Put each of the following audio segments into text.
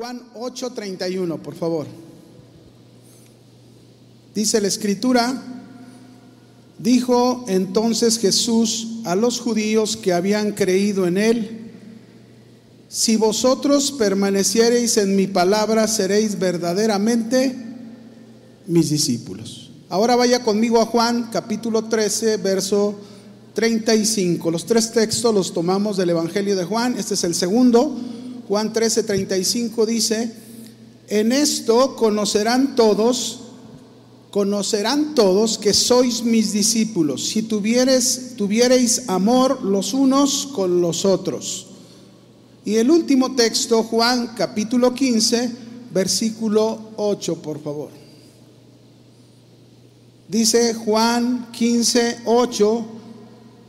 Juan 8:31, por favor. Dice la escritura, dijo entonces Jesús a los judíos que habían creído en él, si vosotros permaneciereis en mi palabra, seréis verdaderamente mis discípulos. Ahora vaya conmigo a Juan capítulo 13, verso 35. Los tres textos los tomamos del Evangelio de Juan, este es el segundo. Juan 13, 35 dice, en esto conocerán todos, conocerán todos que sois mis discípulos, si tuvieres, tuviereis amor los unos con los otros. Y el último texto, Juan capítulo 15, versículo 8, por favor. Dice Juan 15, 8,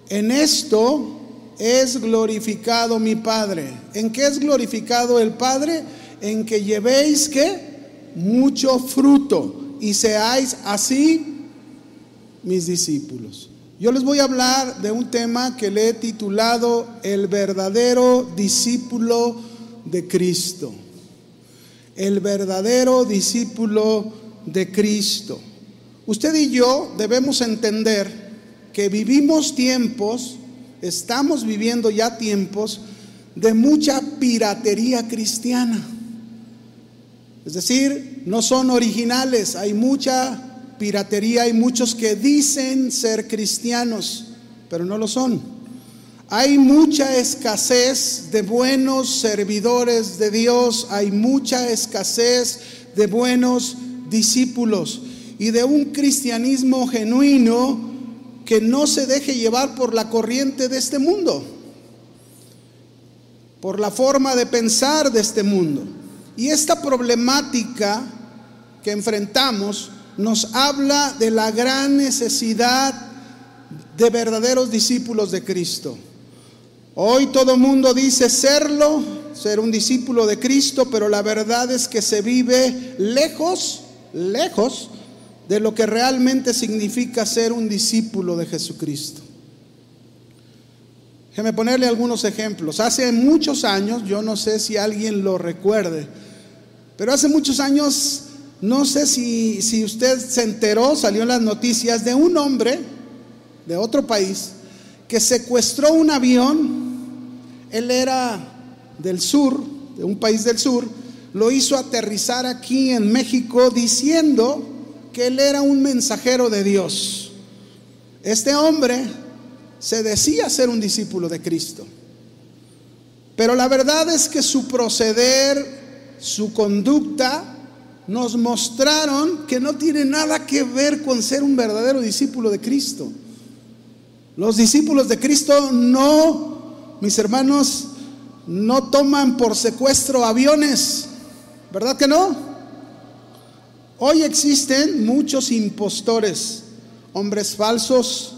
en esto es glorificado mi Padre. ¿En qué es glorificado el Padre? En que llevéis que mucho fruto y seáis así mis discípulos. Yo les voy a hablar de un tema que le he titulado El verdadero discípulo de Cristo. El verdadero discípulo de Cristo. Usted y yo debemos entender que vivimos tiempos estamos viviendo ya tiempos de mucha piratería cristiana. Es decir, no son originales, hay mucha piratería, hay muchos que dicen ser cristianos, pero no lo son. Hay mucha escasez de buenos servidores de Dios, hay mucha escasez de buenos discípulos y de un cristianismo genuino que no se deje llevar por la corriente de este mundo, por la forma de pensar de este mundo. Y esta problemática que enfrentamos nos habla de la gran necesidad de verdaderos discípulos de Cristo. Hoy todo mundo dice serlo, ser un discípulo de Cristo, pero la verdad es que se vive lejos, lejos de lo que realmente significa ser un discípulo de Jesucristo. Déjeme ponerle algunos ejemplos. Hace muchos años, yo no sé si alguien lo recuerde, pero hace muchos años, no sé si, si usted se enteró, salió en las noticias de un hombre de otro país que secuestró un avión. Él era del sur, de un país del sur, lo hizo aterrizar aquí en México diciendo que él era un mensajero de Dios. Este hombre se decía ser un discípulo de Cristo. Pero la verdad es que su proceder, su conducta, nos mostraron que no tiene nada que ver con ser un verdadero discípulo de Cristo. Los discípulos de Cristo no, mis hermanos, no toman por secuestro aviones, ¿verdad que no? Hoy existen muchos impostores, hombres falsos,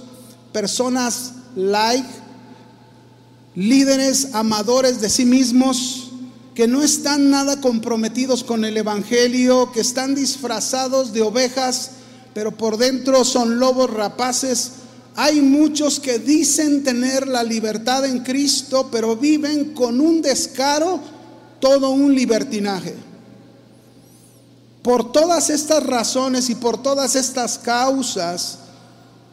personas like, líderes amadores de sí mismos, que no están nada comprometidos con el Evangelio, que están disfrazados de ovejas, pero por dentro son lobos rapaces. Hay muchos que dicen tener la libertad en Cristo, pero viven con un descaro todo un libertinaje. Por todas estas razones y por todas estas causas,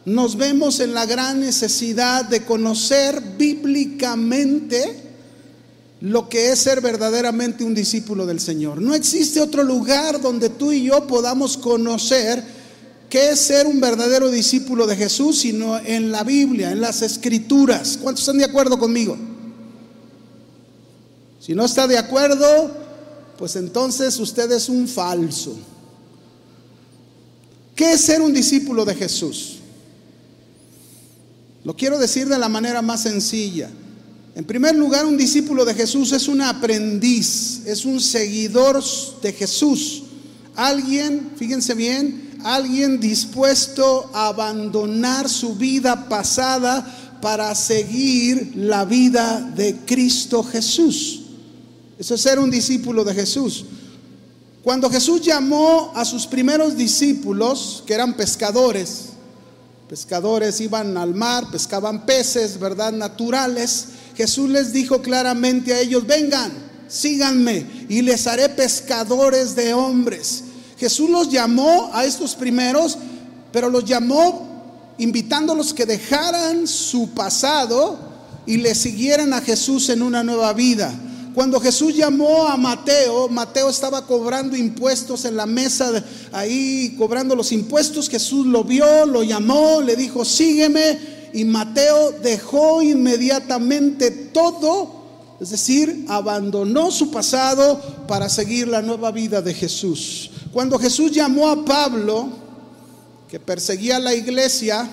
nos vemos en la gran necesidad de conocer bíblicamente lo que es ser verdaderamente un discípulo del Señor. No existe otro lugar donde tú y yo podamos conocer qué es ser un verdadero discípulo de Jesús, sino en la Biblia, en las escrituras. ¿Cuántos están de acuerdo conmigo? Si no está de acuerdo, pues entonces usted es un falso. ¿Qué es ser un discípulo de Jesús? Lo quiero decir de la manera más sencilla. En primer lugar, un discípulo de Jesús es un aprendiz, es un seguidor de Jesús. Alguien, fíjense bien, alguien dispuesto a abandonar su vida pasada para seguir la vida de Cristo Jesús. Eso es ser un discípulo de Jesús. Cuando Jesús llamó a sus primeros discípulos, que eran pescadores, pescadores iban al mar, pescaban peces, ¿verdad? Naturales. Jesús les dijo claramente a ellos, vengan, síganme y les haré pescadores de hombres. Jesús los llamó a estos primeros, pero los llamó invitándolos que dejaran su pasado y le siguieran a Jesús en una nueva vida. Cuando Jesús llamó a Mateo, Mateo estaba cobrando impuestos en la mesa, ahí cobrando los impuestos. Jesús lo vio, lo llamó, le dijo, sígueme. Y Mateo dejó inmediatamente todo, es decir, abandonó su pasado para seguir la nueva vida de Jesús. Cuando Jesús llamó a Pablo, que perseguía a la iglesia,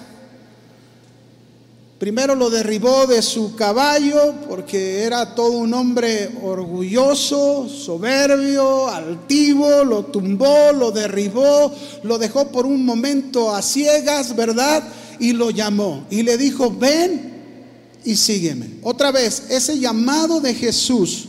Primero lo derribó de su caballo porque era todo un hombre orgulloso, soberbio, altivo, lo tumbó, lo derribó, lo dejó por un momento a ciegas, ¿verdad? Y lo llamó y le dijo, ven y sígueme. Otra vez, ese llamado de Jesús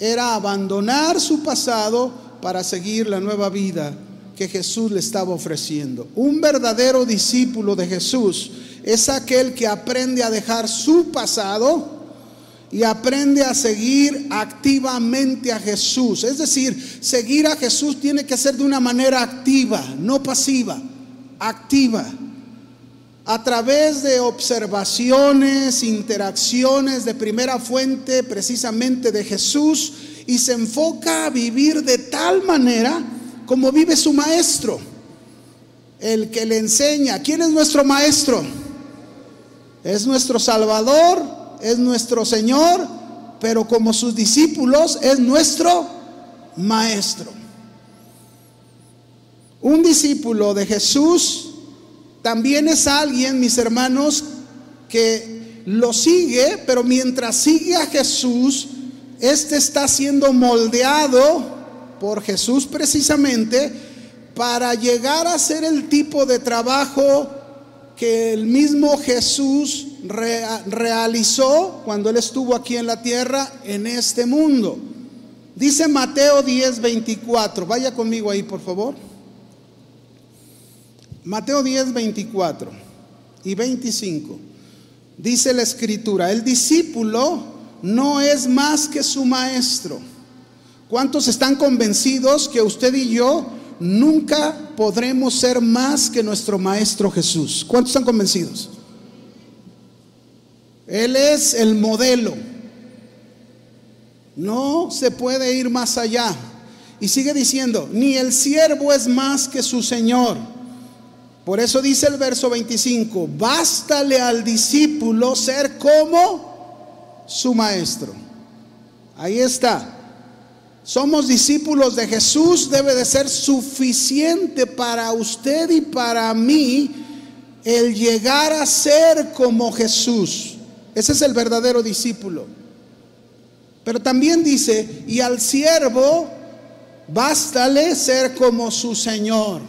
era abandonar su pasado para seguir la nueva vida que Jesús le estaba ofreciendo. Un verdadero discípulo de Jesús es aquel que aprende a dejar su pasado y aprende a seguir activamente a Jesús. Es decir, seguir a Jesús tiene que ser de una manera activa, no pasiva, activa. A través de observaciones, interacciones de primera fuente precisamente de Jesús y se enfoca a vivir de tal manera como vive su maestro, el que le enseña. ¿Quién es nuestro maestro? Es nuestro Salvador, es nuestro Señor, pero como sus discípulos es nuestro Maestro. Un discípulo de Jesús también es alguien, mis hermanos, que lo sigue, pero mientras sigue a Jesús, este está siendo moldeado por Jesús precisamente para llegar a ser el tipo de trabajo que el mismo Jesús realizó cuando él estuvo aquí en la tierra, en este mundo. Dice Mateo 10, 24. Vaya conmigo ahí, por favor. Mateo 10, 24 y 25. Dice la escritura, el discípulo no es más que su maestro. ¿Cuántos están convencidos que usted y yo nunca podremos ser más que nuestro Maestro Jesús. ¿Cuántos están convencidos? Él es el modelo. No se puede ir más allá. Y sigue diciendo, ni el siervo es más que su Señor. Por eso dice el verso 25, bástale al discípulo ser como su maestro. Ahí está somos discípulos de Jesús, debe de ser suficiente para usted y para mí el llegar a ser como Jesús. Ese es el verdadero discípulo. Pero también dice, y al siervo, bástale ser como su Señor.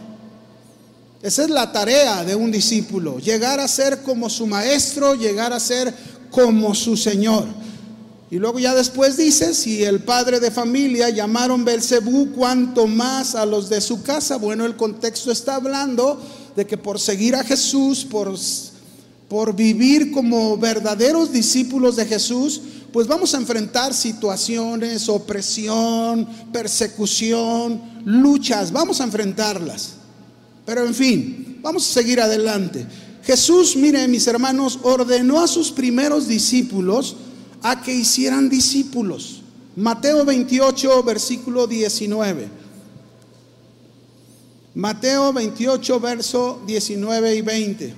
Esa es la tarea de un discípulo, llegar a ser como su maestro, llegar a ser como su Señor. Y luego ya después dice, si el padre de familia llamaron Belcebú, cuanto más a los de su casa. Bueno, el contexto está hablando de que por seguir a Jesús, por, por vivir como verdaderos discípulos de Jesús, pues vamos a enfrentar situaciones, opresión, persecución, luchas, vamos a enfrentarlas. Pero en fin, vamos a seguir adelante. Jesús, mire mis hermanos, ordenó a sus primeros discípulos, a que hicieran discípulos. Mateo 28, versículo 19. Mateo 28, verso 19 y 20.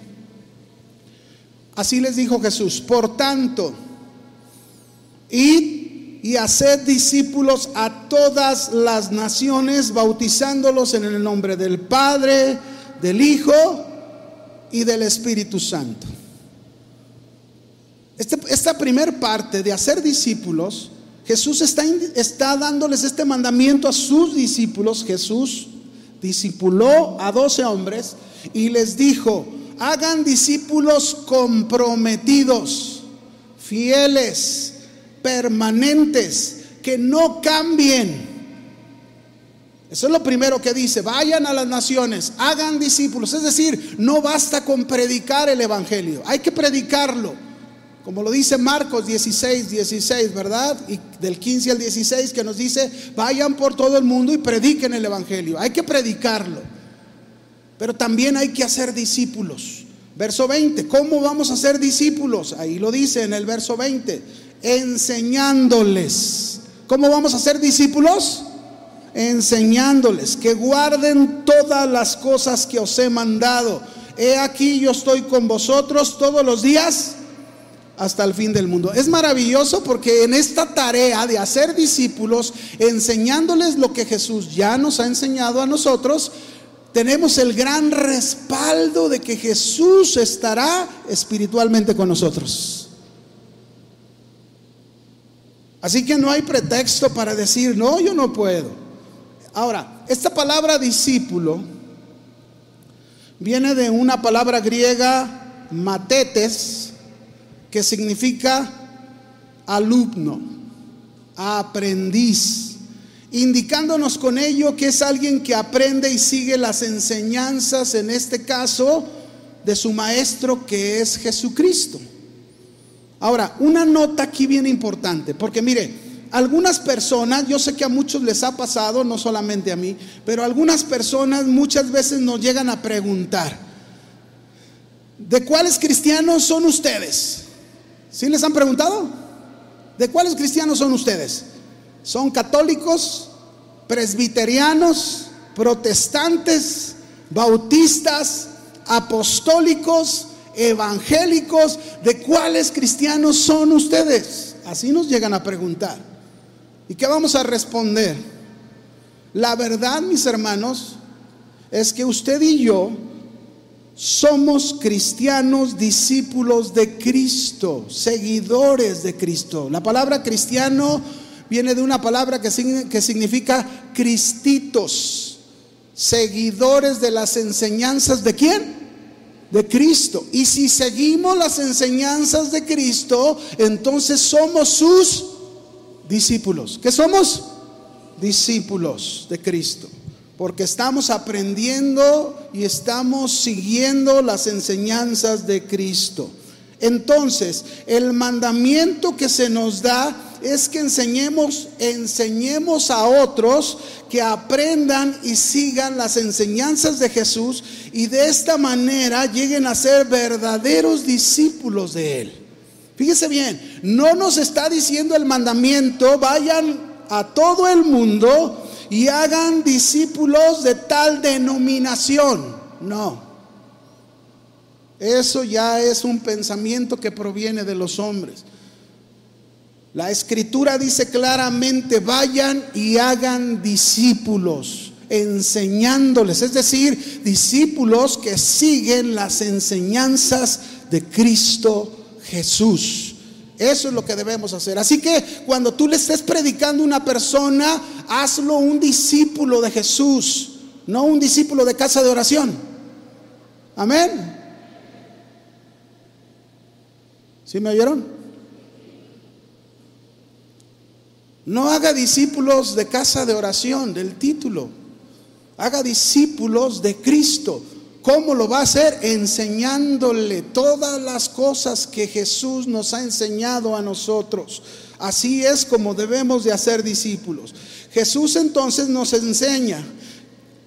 Así les dijo Jesús, por tanto, id y haced discípulos a todas las naciones, bautizándolos en el nombre del Padre, del Hijo y del Espíritu Santo. Esta primera parte de hacer discípulos, Jesús está, está dándoles este mandamiento a sus discípulos. Jesús discipuló a doce hombres y les dijo, hagan discípulos comprometidos, fieles, permanentes, que no cambien. Eso es lo primero que dice, vayan a las naciones, hagan discípulos. Es decir, no basta con predicar el Evangelio, hay que predicarlo como lo dice Marcos 16, 16, ¿verdad? Y del 15 al 16 que nos dice, vayan por todo el mundo y prediquen el Evangelio. Hay que predicarlo, pero también hay que hacer discípulos. Verso 20, ¿cómo vamos a ser discípulos? Ahí lo dice en el verso 20, enseñándoles. ¿Cómo vamos a ser discípulos? Enseñándoles que guarden todas las cosas que os he mandado. He aquí yo estoy con vosotros todos los días hasta el fin del mundo. Es maravilloso porque en esta tarea de hacer discípulos, enseñándoles lo que Jesús ya nos ha enseñado a nosotros, tenemos el gran respaldo de que Jesús estará espiritualmente con nosotros. Así que no hay pretexto para decir, no, yo no puedo. Ahora, esta palabra discípulo viene de una palabra griega, matetes, que significa alumno, aprendiz indicándonos con ello que es alguien que aprende y sigue las enseñanzas, en este caso, de su maestro que es Jesucristo. Ahora, una nota aquí bien importante, porque mire, algunas personas, yo sé que a muchos les ha pasado, no solamente a mí, pero algunas personas muchas veces nos llegan a preguntar, ¿de cuáles cristianos son ustedes? ¿Sí les han preguntado? ¿De cuáles cristianos son ustedes? Son católicos, presbiterianos, protestantes, bautistas, apostólicos, evangélicos. ¿De cuáles cristianos son ustedes? Así nos llegan a preguntar. ¿Y qué vamos a responder? La verdad, mis hermanos, es que usted y yo somos cristianos, discípulos de Cristo, seguidores de Cristo. La palabra cristiano viene de una palabra que, significa cristitos, seguidores de las enseñanzas de quién? De Cristo. Y si seguimos las enseñanzas de Cristo, entonces somos sus discípulos. ¿Qué somos? Discípulos de Cristo. Porque estamos aprendiendo y estamos siguiendo las enseñanzas de Cristo. Entonces, el mandamiento que se nos da es que enseñemos, enseñemos a otros que aprendan y sigan las enseñanzas de Jesús y de esta manera lleguen a ser verdaderos discípulos de Él. Fíjese bien, no nos está diciendo el mandamiento, vayan a todo el mundo y hagan discípulos de tal denominación. No. Eso ya es un pensamiento que proviene de los hombres. La escritura dice claramente, vayan y hagan discípulos, enseñándoles, es decir, discípulos que siguen las enseñanzas de Cristo Jesús. Eso es lo que debemos hacer. Así que cuando tú le estés predicando a una persona, hazlo un discípulo de Jesús, no un discípulo de casa de oración. Amén. ¿Sí me oyeron? No haga discípulos de casa de oración, del título. Haga discípulos de Cristo. ¿Cómo lo va a hacer? Enseñándole todas las cosas que Jesús nos ha enseñado a nosotros. Así es como debemos de hacer discípulos. Jesús entonces nos enseña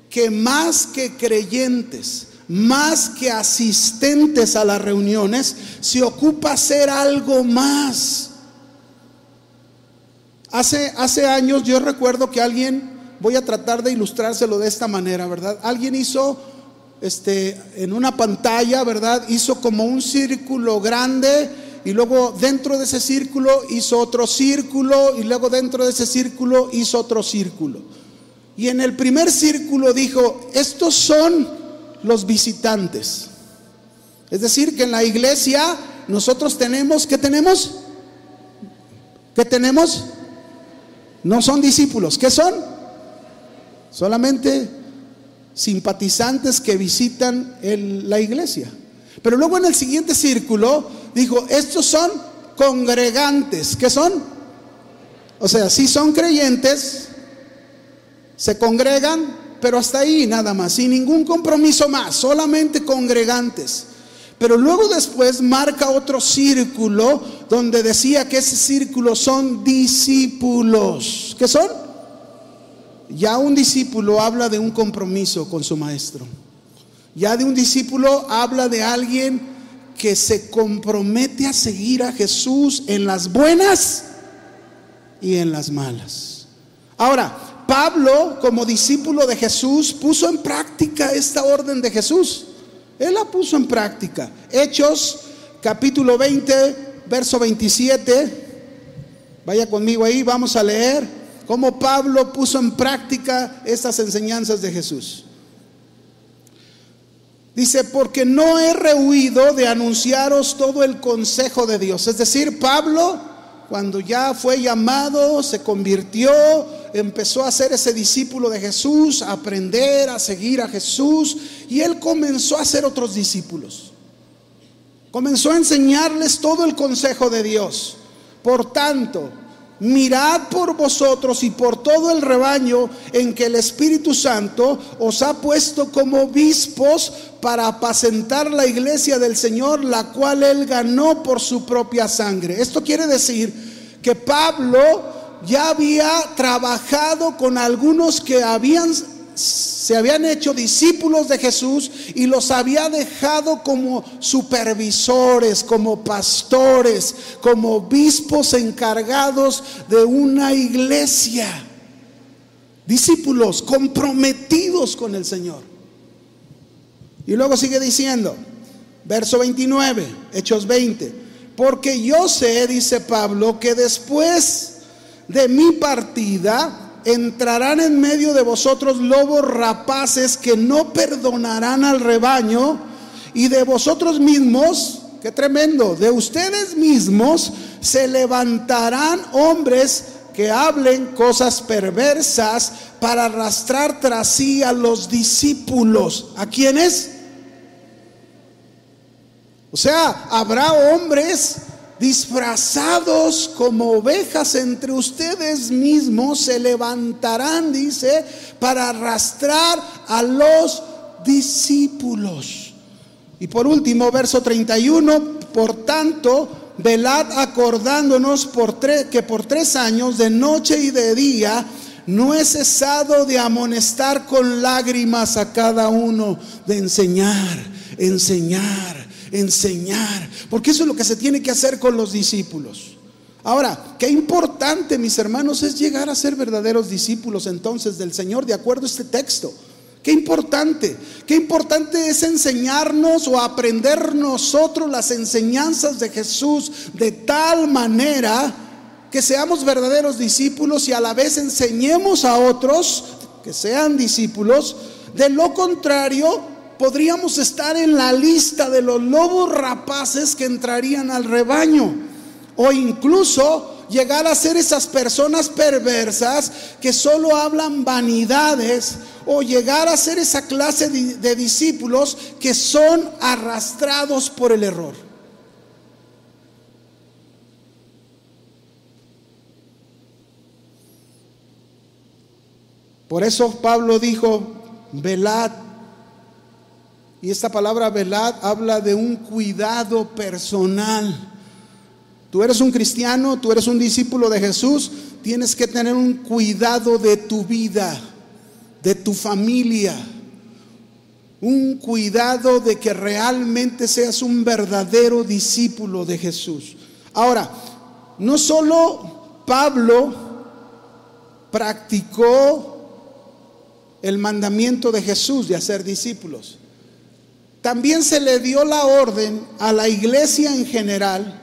que más que creyentes, más que asistentes a las reuniones, se ocupa hacer algo más. Hace, hace años yo recuerdo que alguien, voy a tratar de ilustrárselo de esta manera, ¿verdad? Alguien hizo este, en una pantalla, ¿verdad? Hizo como un círculo grande y luego dentro de ese círculo hizo otro círculo y luego dentro de ese círculo hizo otro círculo. Y en el primer círculo dijo, estos son los visitantes. Es decir, que en la iglesia nosotros tenemos, ¿qué tenemos? ¿Qué tenemos? No son discípulos. ¿Qué son? Solamente simpatizantes que visitan la iglesia. Pero luego en el siguiente círculo dijo, estos son congregantes. ¿Qué son? O sea, si son creyentes, se congregan, pero hasta ahí nada más, sin ningún compromiso más, solamente congregantes. pero luego después marca otro círculo donde decía que ese círculo son discípulos. ¿Qué son? Ya un discípulo habla de un compromiso con su maestro. Ya de un discípulo habla de alguien que se compromete a seguir a Jesús en las buenas y en las malas. Ahora, Pablo, como discípulo de Jesús, puso en práctica esta orden de Jesús. Él la puso en práctica. Hechos, capítulo 20, verso 27. Vaya conmigo ahí, vamos a leer cómo Pablo puso en práctica estas enseñanzas de Jesús. Dice, porque no he rehuido de anunciaros todo el consejo de Dios. Es decir, Pablo, cuando ya fue llamado, se convirtió, empezó a ser ese discípulo de Jesús, a aprender, a seguir a Jesús, y él comenzó a ser otros discípulos. Comenzó a enseñarles todo el consejo de Dios. Por tanto, mirad por vosotros y por todo el rebaño en que el Espíritu Santo os ha puesto como obispos para apacentar la iglesia del Señor, la cual él ganó por su propia sangre. Esto quiere decir que Pablo ya había trabajado con algunos que habían se habían hecho discípulos de Jesús y los había dejado como supervisores, como pastores, como obispos encargados de una iglesia. Discípulos comprometidos con el Señor. Y luego sigue diciendo, verso 29, Hechos 20, porque yo sé, dice Pablo, que después de mi partida, entrarán en medio de vosotros lobos rapaces que no perdonarán al rebaño y de vosotros mismos, qué tremendo, de ustedes mismos se levantarán hombres que hablen cosas perversas para arrastrar tras sí a los discípulos. ¿A quiénes? O sea, habrá hombres disfrazados como ovejas entre ustedes mismos, se levantarán, dice, para arrastrar a los discípulos. Y por último, verso 31, por tanto, velad acordándonos que por tres años, de noche y de día, no he cesado de amonestar con lágrimas a cada uno, de enseñar, enseñar, enseñar, porque eso es lo que se tiene que hacer con los discípulos. Ahora, qué importante, mis hermanos, es llegar a ser verdaderos discípulos entonces del Señor de acuerdo a este texto. Qué importante, qué importante es enseñarnos o aprender nosotros las enseñanzas de Jesús de tal manera que seamos verdaderos discípulos y a la vez enseñemos a otros que sean discípulos. De lo contrario, podríamos estar en la lista de los lobos rapaces que entrarían al rebaño. O incluso llegar a ser esas personas perversas que solo hablan vanidades. O llegar a ser esa clase de, discípulos que son arrastrados por el error. Por eso Pablo dijo, velad y esta palabra velad habla de un cuidado personal. Tú eres un cristiano, tú eres un discípulo de Jesús, tienes que tener un cuidado de tu vida, de tu familia. Un cuidado de que realmente seas un verdadero discípulo de Jesús. Ahora, no solo Pablo practicó el mandamiento de Jesús de hacer discípulos, también se le dio la orden a la iglesia en general,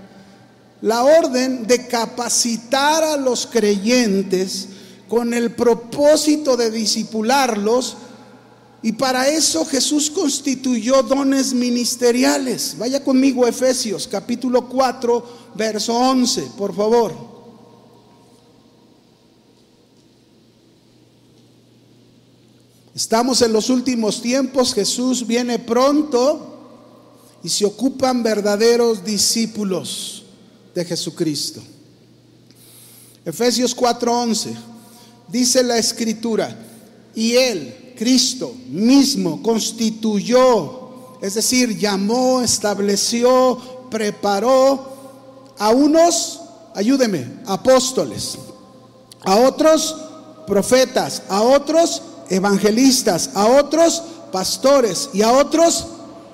la orden de capacitar a los creyentes con el propósito de disipularlos y para eso Jesús constituyó dones ministeriales. Vaya conmigo Efesios capítulo 4, verso 11, por favor. Estamos en los últimos tiempos, Jesús viene pronto y se ocupan verdaderos discípulos de Jesucristo. Efesios 4:11 dice la escritura, y él, Cristo mismo, constituyó es decir, llamó, estableció, preparó a unos, ayúdeme, apóstoles, a otros profetas, a otros evangelistas, a otros pastores y a otros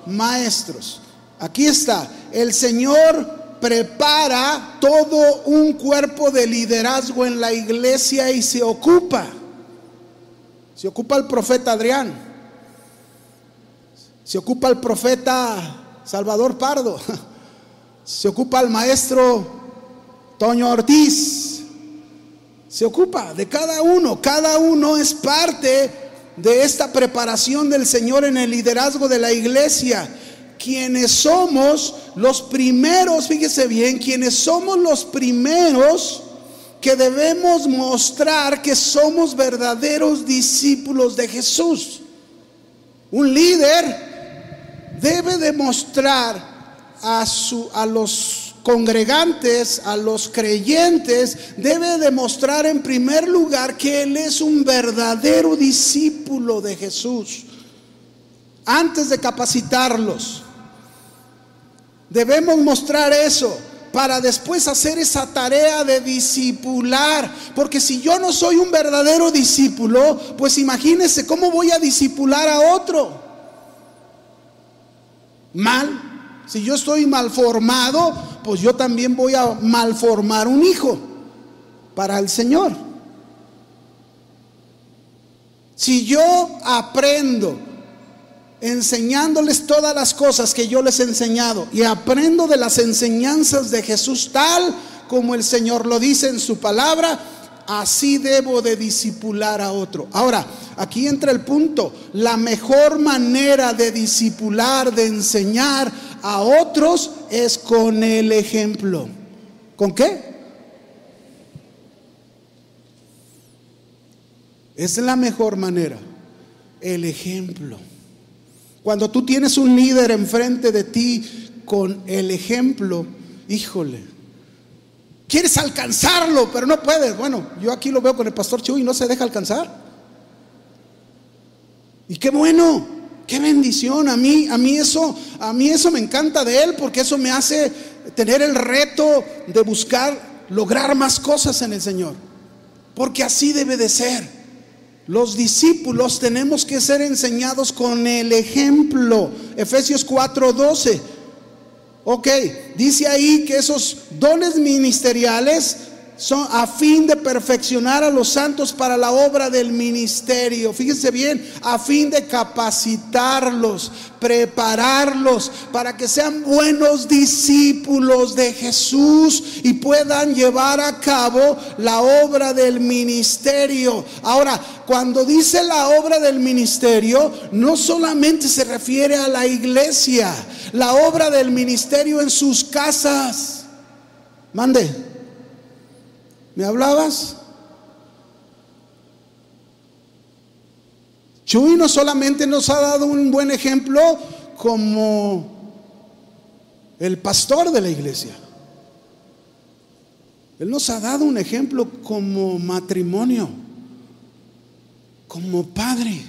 maestros. Aquí está, el Señor prepara todo un cuerpo de liderazgo en la iglesia y se ocupa. Se ocupa el profeta Adrián. Se ocupa el profeta Salvador Pardo. Se ocupa el maestro Toño Ortiz. Se ocupa de cada uno. Cada uno es parte de esta preparación del Señor en el liderazgo de la iglesia quienes somos los primeros, fíjese bien, quienes somos los primeros que debemos mostrar que somos verdaderos discípulos de Jesús. Un líder debe demostrar a, su, a los congregantes, a los creyentes, debe demostrar en primer lugar que Él es un verdadero discípulo de Jesús. Antes de capacitarlos. Debemos mostrar eso para después hacer esa tarea de discipular. Porque si yo no soy un verdadero discípulo, pues imagínense cómo voy a discipular a otro. Mal. Si yo estoy mal formado, pues yo también voy a malformar un hijo para el Señor. Si yo aprendo enseñándoles todas las cosas que yo les he enseñado y aprendo de las enseñanzas de Jesús tal como el Señor lo dice en su palabra, así debo de disipular a otro. Ahora, aquí entra el punto, la mejor manera de disipular, de enseñar a otros es con el ejemplo. ¿Con qué? Es la mejor manera, el ejemplo. Cuando tú tienes un líder enfrente de ti con el ejemplo, híjole, quieres alcanzarlo, pero no puedes. Bueno, yo aquí lo veo con el pastor Chuy y no se deja alcanzar. Y qué bueno, qué bendición. A mí, a mí eso, a mí eso me encanta de él porque eso me hace tener el reto de buscar lograr más cosas en el Señor. Porque así debe de ser. Los discípulos tenemos que ser enseñados con el ejemplo. Efesios 4:12. Ok, dice ahí que esos dones ministeriales son a fin de perfeccionar a los santos para la obra del ministerio. Fíjense bien, a fin de capacitarlos, prepararlos para que sean buenos discípulos de Jesús y puedan llevar a cabo la obra del ministerio. Ahora, cuando dice la obra del ministerio, no solamente se refiere a la iglesia, la obra del ministerio en sus casas. Mande. ¿Me hablabas? Chuy no solamente nos ha dado un buen ejemplo como el pastor de la iglesia. Él nos ha dado un ejemplo como matrimonio, como padre.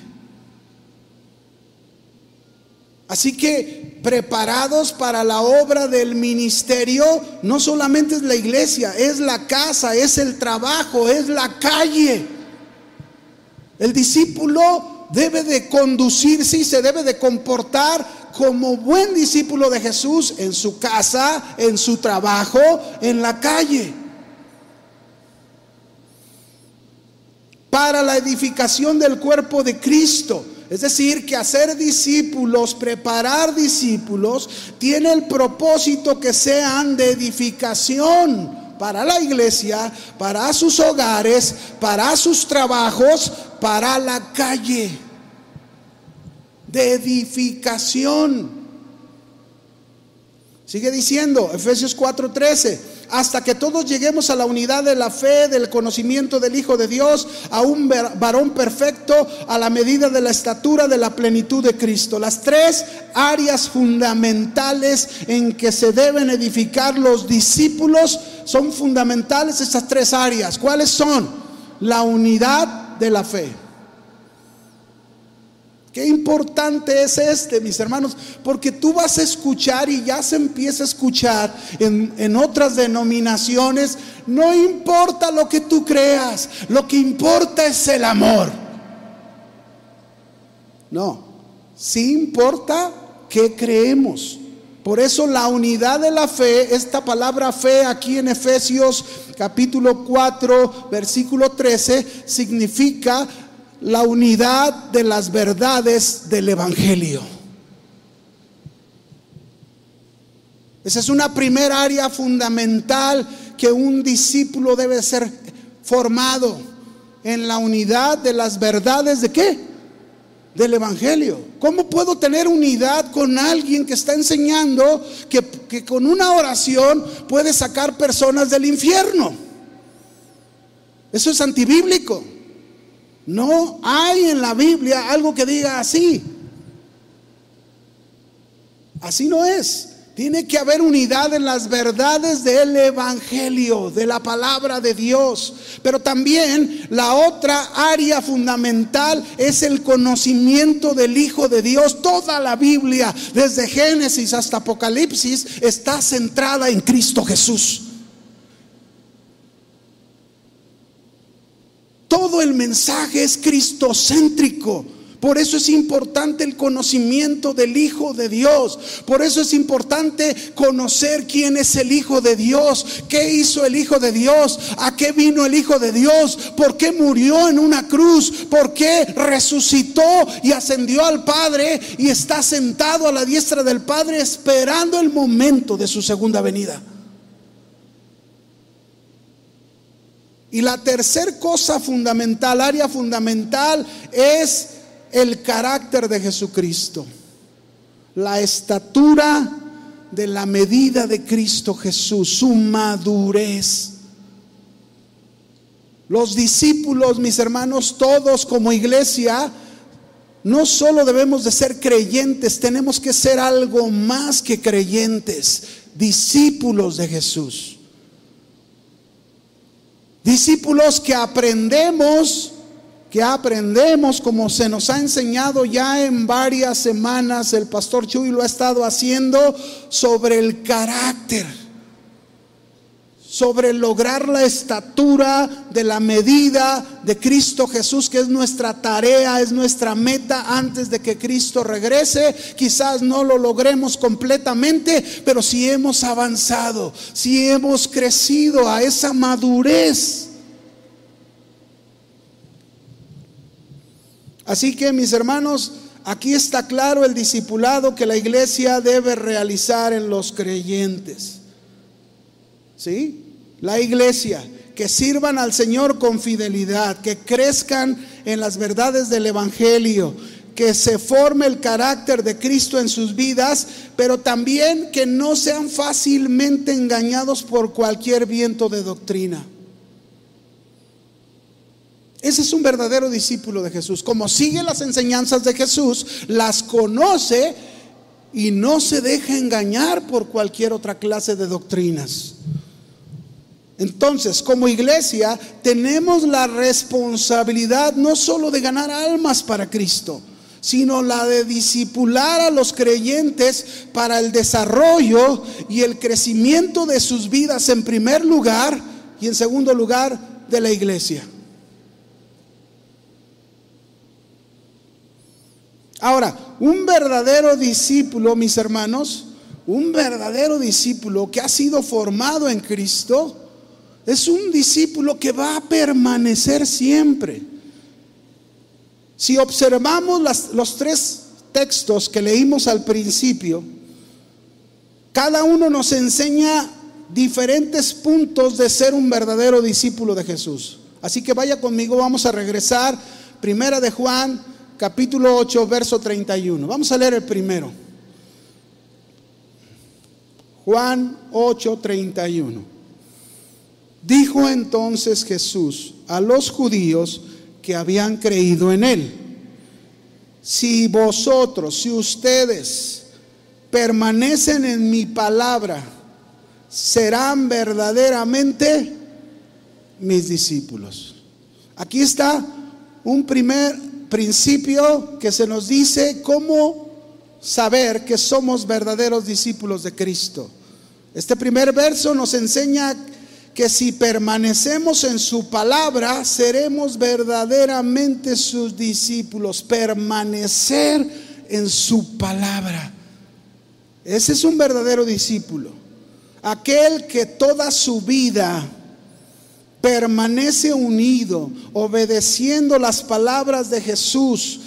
Así que preparados para la obra del ministerio, no solamente es la iglesia, es la casa, es el trabajo, es la calle. El discípulo debe de conducirse y se debe de comportar como buen discípulo de Jesús en su casa, en su trabajo, en la calle. Para la edificación del cuerpo de Cristo. Es decir, que hacer discípulos, preparar discípulos, tiene el propósito que sean de edificación para la iglesia, para sus hogares, para sus trabajos, para la calle. De edificación. Sigue diciendo, Efesios 4:13 hasta que todos lleguemos a la unidad de la fe, del conocimiento del Hijo de Dios, a un varón perfecto, a la medida de la estatura de la plenitud de Cristo. Las tres áreas fundamentales en que se deben edificar los discípulos son fundamentales estas tres áreas. ¿Cuáles son? La unidad de la fe. Qué importante es este, mis hermanos, porque tú vas a escuchar y ya se empieza a escuchar en, en, otras denominaciones, no importa lo que tú creas, lo que importa es el amor. No, sí importa qué creemos. Por eso la unidad de la fe, esta palabra fe aquí en Efesios capítulo 4, versículo 13, significa la unidad de las verdades del Evangelio. Esa es una primera área fundamental que un discípulo debe ser formado en la unidad de las verdades de qué? del Evangelio. ¿Cómo puedo tener unidad con alguien que está enseñando que, que, con una oración puede sacar personas del infierno? Eso es antibíblico. No hay en la Biblia algo que diga así. Así no es. Tiene que haber unidad en las verdades del Evangelio, de la palabra de Dios. Pero también la otra área fundamental es el conocimiento del Hijo de Dios. Toda la Biblia, desde Génesis hasta Apocalipsis, está centrada en Cristo Jesús. Todo el mensaje es cristocéntrico. Por eso es importante el conocimiento del Hijo de Dios. Por eso es importante conocer quién es el Hijo de Dios, qué hizo el Hijo de Dios, a qué vino el Hijo de Dios, por qué murió en una cruz, por qué resucitó y ascendió al Padre y está sentado a la diestra del Padre esperando el momento de su segunda venida. Y la tercer cosa fundamental, área fundamental, es el carácter de Jesucristo, la estatura de la medida de Cristo Jesús, su madurez. Los discípulos, mis hermanos, todos como iglesia, no solo debemos de ser creyentes, tenemos que ser algo más que creyentes, discípulos de Jesús. Discípulos que aprendemos que aprendemos, como se nos ha enseñado ya en varias semanas, el pastor Chuy lo ha estado haciendo sobre el carácter, sobre lograr la estatura de la medida de Cristo Jesús, que es nuestra tarea, es nuestra meta antes de que Cristo regrese. Quizás no lo logremos completamente, pero si hemos avanzado, si hemos crecido a esa madurez Así que mis hermanos, aquí está claro el discipulado que la iglesia debe realizar en los creyentes. ¿Sí? La iglesia, que sirvan al Señor con fidelidad, que crezcan en las verdades del Evangelio, que se forme el carácter de Cristo en sus vidas, pero también que no sean fácilmente engañados por cualquier viento de doctrina. Ese es un verdadero discípulo de Jesús. Como sigue las enseñanzas de Jesús, las conoce y no se deja engañar por cualquier otra clase de doctrinas. Entonces, como iglesia, tenemos la responsabilidad no solo de ganar almas para Cristo, sino la de discipular a los creyentes para el desarrollo y el crecimiento de sus vidas en primer lugar y en segundo lugar de la iglesia. Ahora, un verdadero discípulo, mis hermanos, un verdadero discípulo que ha sido formado en Cristo, es un discípulo que va a permanecer siempre. Si observamos los tres textos que leímos al principio, cada uno nos enseña diferentes puntos de ser un verdadero discípulo de Jesús. Así que vaya conmigo, vamos a regresar. Primera de Juan capítulo 8, verso 31. Vamos a leer el primero. Juan 8, 31. Dijo entonces Jesús a los judíos que habían creído en él, si vosotros, si ustedes permanecen en mi palabra, serán verdaderamente mis discípulos. Aquí está un primer principio que se nos dice cómo saber que somos verdaderos discípulos de Cristo. Este primer verso nos enseña que si permanecemos en su palabra, seremos verdaderamente sus discípulos. Permanecer en su palabra. Ese es un verdadero discípulo. Aquel que toda su vida permanece unido, obedeciendo las palabras de Jesús,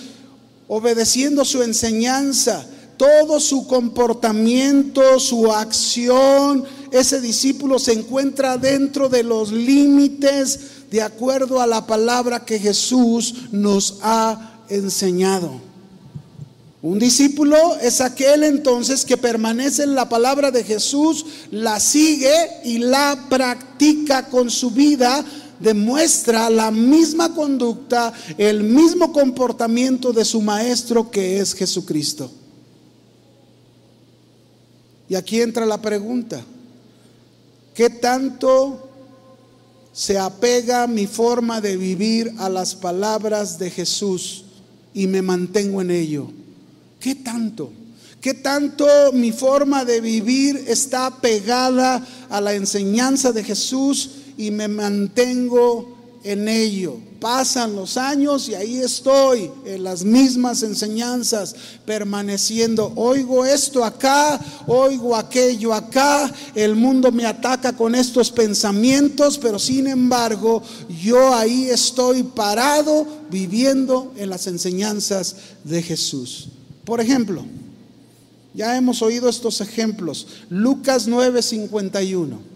obedeciendo su enseñanza, todo su comportamiento, su acción, ese discípulo se encuentra dentro de los límites de acuerdo a la palabra que Jesús nos ha enseñado. Un discípulo es aquel entonces que permanece en la palabra de Jesús, la sigue y la practica con su vida, demuestra la misma conducta, el mismo comportamiento de su maestro que es Jesucristo. Y aquí entra la pregunta, ¿qué tanto se apega mi forma de vivir a las palabras de Jesús y me mantengo en ello? ¿Qué tanto? ¿Qué tanto mi forma de vivir está pegada a la enseñanza de Jesús y me mantengo en ello? Pasan los años y ahí estoy en las mismas enseñanzas, permaneciendo. Oigo esto acá, oigo aquello acá, el mundo me ataca con estos pensamientos, pero sin embargo yo ahí estoy parado viviendo en las enseñanzas de Jesús. Por ejemplo, ya hemos oído estos ejemplos. Lucas 9:51.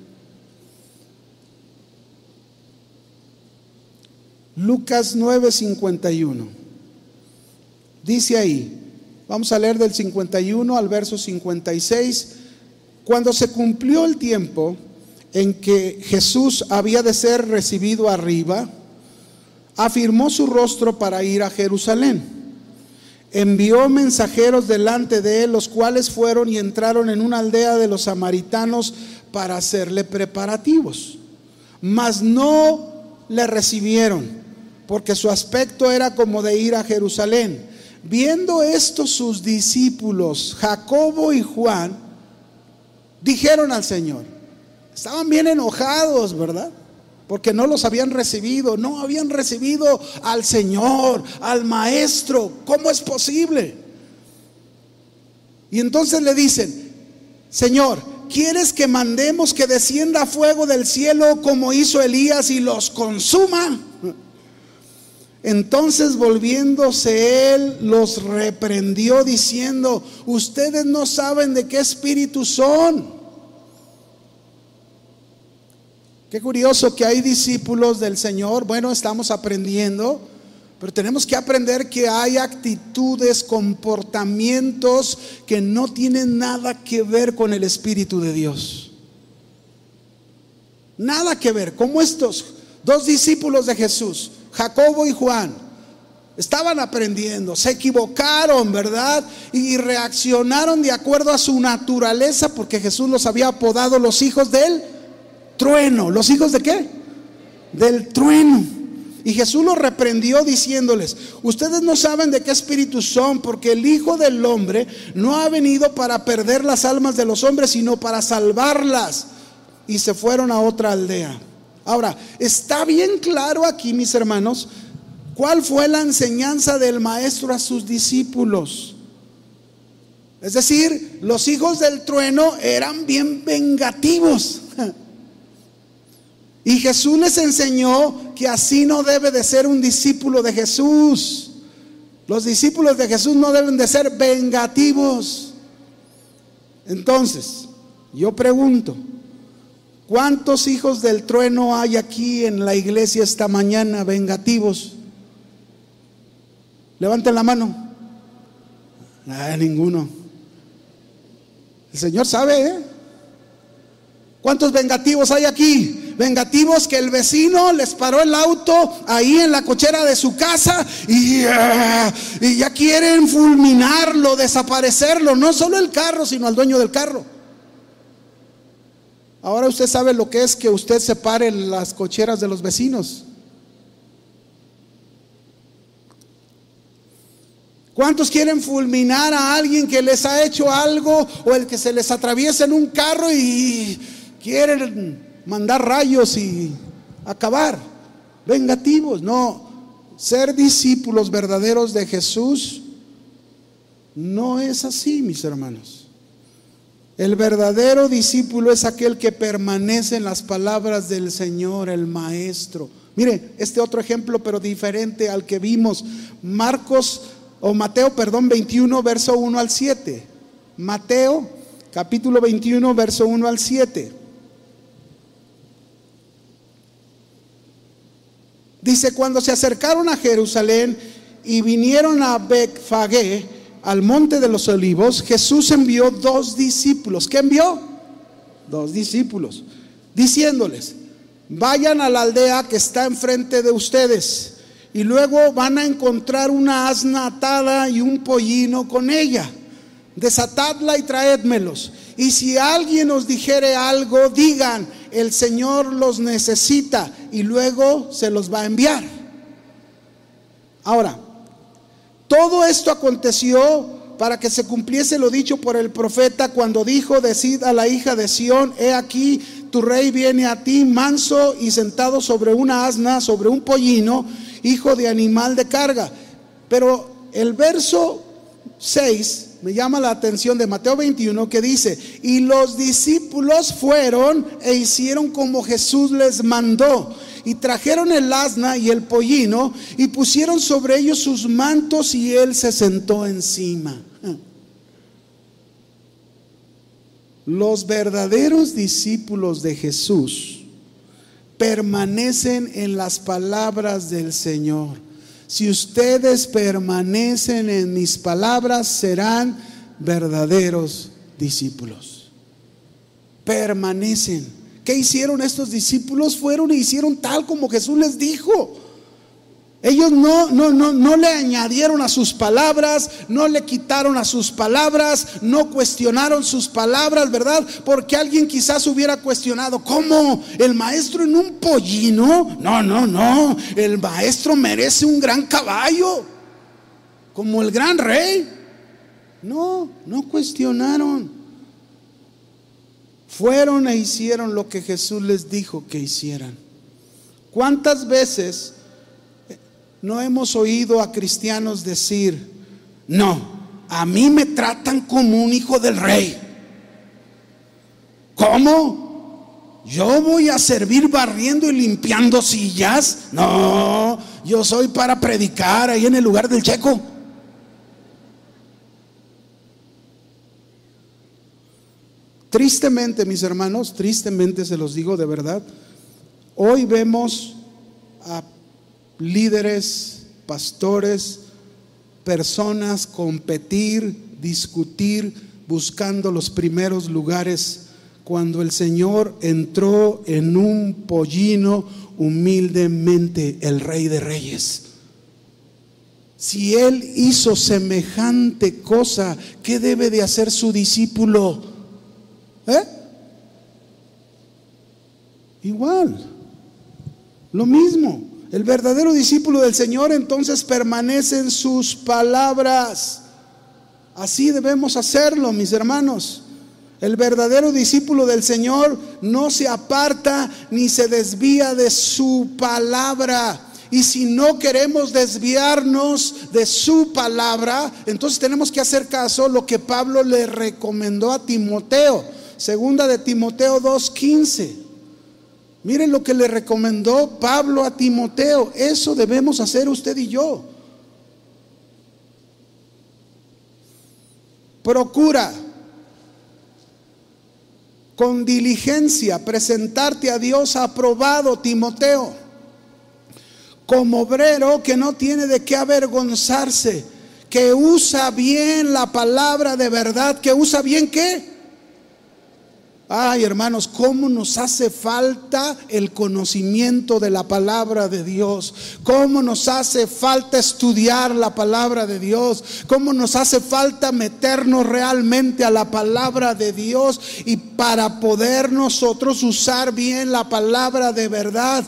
Lucas 9:51. Dice ahí, vamos a leer del 51 al verso 56, cuando se cumplió el tiempo en que Jesús había de ser recibido arriba, afirmó su rostro para ir a Jerusalén envió mensajeros delante de él, los cuales fueron y entraron en una aldea de los samaritanos para hacerle preparativos. Mas no le recibieron, porque su aspecto era como de ir a Jerusalén. Viendo esto sus discípulos, Jacobo y Juan, dijeron al Señor, estaban bien enojados, ¿verdad? porque no los habían recibido, no habían recibido al Señor, al Maestro. ¿Cómo es posible? Y entonces le dicen, Señor, ¿quieres que mandemos que descienda fuego del cielo como hizo Elías y los consuma? Entonces volviéndose él, los reprendió diciendo, ustedes no saben de qué espíritu son Qué curioso que hay discípulos del Señor. Bueno, estamos aprendiendo, pero tenemos que aprender que hay actitudes, comportamientos que no tienen nada que ver con el Espíritu de Dios. Nada que ver. Como estos dos discípulos de Jesús, Jacobo y Juan, estaban aprendiendo, se equivocaron, ¿verdad? Y reaccionaron de acuerdo a su naturaleza, porque Jesús los había apodado los hijos de él trueno. ¿Los hijos de qué? Del trueno. Y Jesús los reprendió diciéndoles, ustedes no saben de qué espíritu son, porque el Hijo del Hombre no ha venido para perder las almas de los hombres, sino para salvarlas. Y se fueron a otra aldea. Ahora, está bien claro aquí, mis hermanos, cuál fue la enseñanza del maestro a sus discípulos. Es decir, los hijos del trueno eran bien vengativos. Y Jesús les enseñó que así no debe de ser un discípulo de Jesús. Los discípulos de Jesús no deben de ser vengativos. Entonces, yo pregunto, ¿cuántos hijos del trueno hay aquí en la iglesia esta mañana vengativos? Levanten la mano. Ah, ninguno. El Señor sabe, ¿eh? ¿Cuántos vengativos hay aquí? vengativos que el vecino les paró el auto ahí en la cochera de su casa y, ah, y ya quieren fulminarlo, desaparecerlo, no solo el carro, sino al dueño del carro. Ahora usted sabe lo que es que usted separe las cocheras de los vecinos. ¿Cuántos quieren fulminar a alguien que les ha hecho algo o el que se les atraviesa en un carro y quieren mandar rayos y acabar? Vengativos, no. Ser discípulos verdaderos de Jesús no es así, mis hermanos. El verdadero discípulo es aquel que permanece en las palabras del Señor, el Maestro. Mire, este otro ejemplo, pero diferente al que vimos. Marcos, o Mateo, perdón, 21, verso 1 al 7. Mateo, capítulo 21, verso 1 al 7. Dice, cuando se acercaron a Jerusalén y vinieron a Becfagé, al monte de los olivos, Jesús envió dos discípulos. ¿Qué envió? Dos discípulos. Diciéndoles, vayan a la aldea que está enfrente de ustedes y luego van a encontrar una asna atada y un pollino con ella. Desatadla y traédmelos. Y si alguien os dijere algo, digan, el Señor los necesita y luego se los va a enviar. Ahora, todo esto aconteció para que se cumpliese lo dicho por el profeta cuando dijo, decid a la hija de Sión, he aquí, tu rey viene a ti manso y sentado sobre una asna, sobre un pollino, hijo de animal de carga. Pero el verso 6 me llama la atención de Mateo 21 que dice, y los discípulos fueron e hicieron como Jesús les mandó y trajeron el asna y el pollino y pusieron sobre ellos sus mantos y él se sentó encima. Los verdaderos discípulos de Jesús permanecen en las palabras del Señor. Si ustedes permanecen en mis palabras, serán verdaderos discípulos. Permanecen. ¿Qué hicieron estos discípulos? Fueron e hicieron tal como Jesús les dijo. Ellos no, no, no, no le añadieron a sus palabras, no le quitaron a sus palabras, no cuestionaron sus palabras, ¿verdad? Porque alguien quizás hubiera cuestionado, ¿cómo? ¿El maestro en un pollino? No, no, no. El maestro merece un gran caballo, como el gran rey. No, no cuestionaron. Fueron e hicieron lo que Jesús les dijo que hicieran. ¿Cuántas veces no hemos oído a cristianos decir, no, a mí me tratan como un hijo del rey? ¿Cómo? ¿Yo voy a servir barriendo y limpiando sillas? No, yo soy para predicar ahí en el lugar del checo. Tristemente, mis hermanos, tristemente se los digo de verdad, hoy vemos a líderes, pastores, personas competir, discutir, buscando los primeros lugares, cuando el Señor entró en un pollino humildemente, el rey de reyes. Si Él hizo semejante cosa, ¿qué debe de hacer su discípulo? ¿Eh? Igual, lo mismo. El verdadero discípulo del Señor entonces permanece en sus palabras. Así debemos hacerlo, mis hermanos. El verdadero discípulo del Señor no se aparta ni se desvía de su palabra. Y si no queremos desviarnos de su palabra, entonces tenemos que hacer caso a lo que Pablo le recomendó a Timoteo. Segunda de Timoteo 2:15. Miren lo que le recomendó Pablo a Timoteo. Eso debemos hacer usted y yo. Procura con diligencia presentarte a Dios aprobado, Timoteo, como obrero que no tiene de qué avergonzarse, que usa bien la palabra de verdad, que usa bien qué? Ay, hermanos, cómo nos hace falta el conocimiento de la palabra de Dios. Cómo nos hace falta estudiar la palabra de Dios. Cómo nos hace falta meternos realmente a la palabra de Dios y para poder nosotros usar bien la palabra de verdad.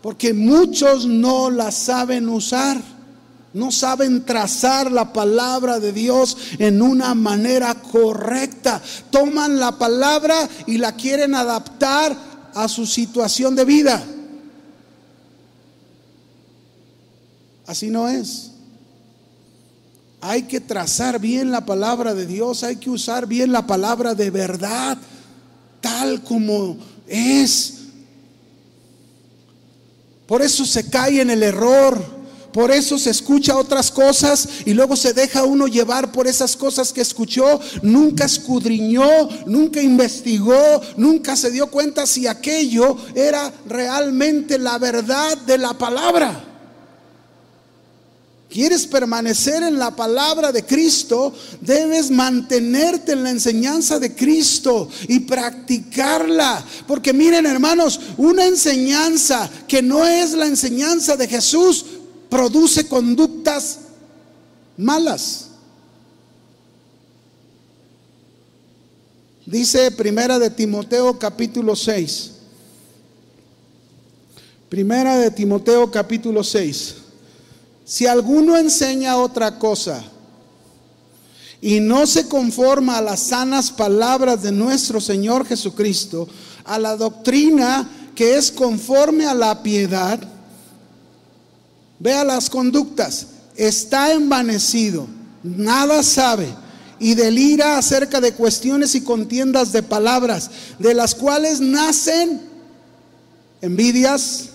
Porque muchos no la saben usar. No saben trazar la palabra de Dios en una manera correcta. Toman la palabra y la quieren adaptar a su situación de vida. Así no es. Hay que trazar bien la palabra de Dios, hay que usar bien la palabra de verdad, tal como es. Por eso se cae en el error. Por eso se escucha otras cosas y luego se deja uno llevar por esas cosas que escuchó. Nunca escudriñó, nunca investigó, nunca se dio cuenta si aquello era realmente la verdad de la palabra. ¿Quieres permanecer en la palabra de Cristo? Debes mantenerte en la enseñanza de Cristo y practicarla. Porque miren hermanos, una enseñanza que no es la enseñanza de Jesús produce conductas malas. Dice Primera de Timoteo capítulo 6. Primera de Timoteo capítulo 6. Si alguno enseña otra cosa y no se conforma a las sanas palabras de nuestro Señor Jesucristo, a la doctrina que es conforme a la piedad, Vea las conductas. Está envanecido, nada sabe y delira acerca de cuestiones y contiendas de palabras, de las cuales nacen envidias,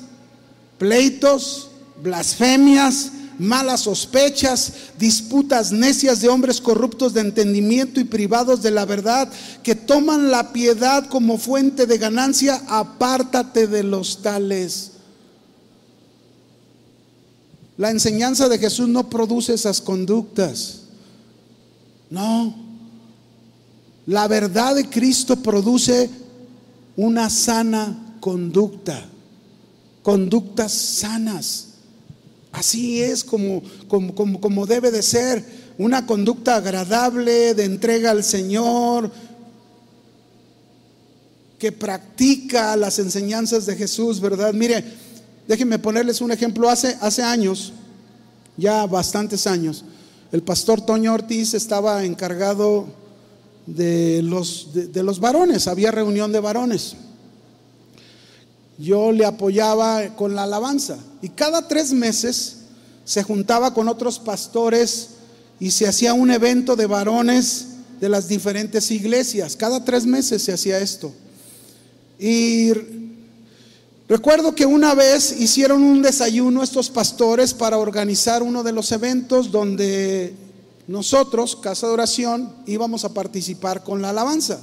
pleitos, blasfemias, malas sospechas, disputas necias de hombres corruptos de entendimiento y privados de la verdad, que toman la piedad como fuente de ganancia, apártate de los tales. La enseñanza de Jesús no produce esas conductas. No. La verdad de Cristo produce una sana conducta. Conductas sanas. Así es como, como, como, debe de ser. Una conducta agradable de entrega al Señor, que practica las enseñanzas de Jesús, ¿verdad? Mire, Déjenme ponerles un ejemplo. Hace, hace años, ya bastantes años, el pastor Toño Ortiz estaba encargado de los, de, los varones, había reunión de varones. Yo le apoyaba con la alabanza y cada tres meses se juntaba con otros pastores y se hacía un evento de varones de las diferentes iglesias. Cada tres meses se hacía esto. Y Recuerdo que una vez hicieron un desayuno estos pastores para organizar uno de los eventos donde nosotros, Casa de Oración, íbamos a participar con la alabanza.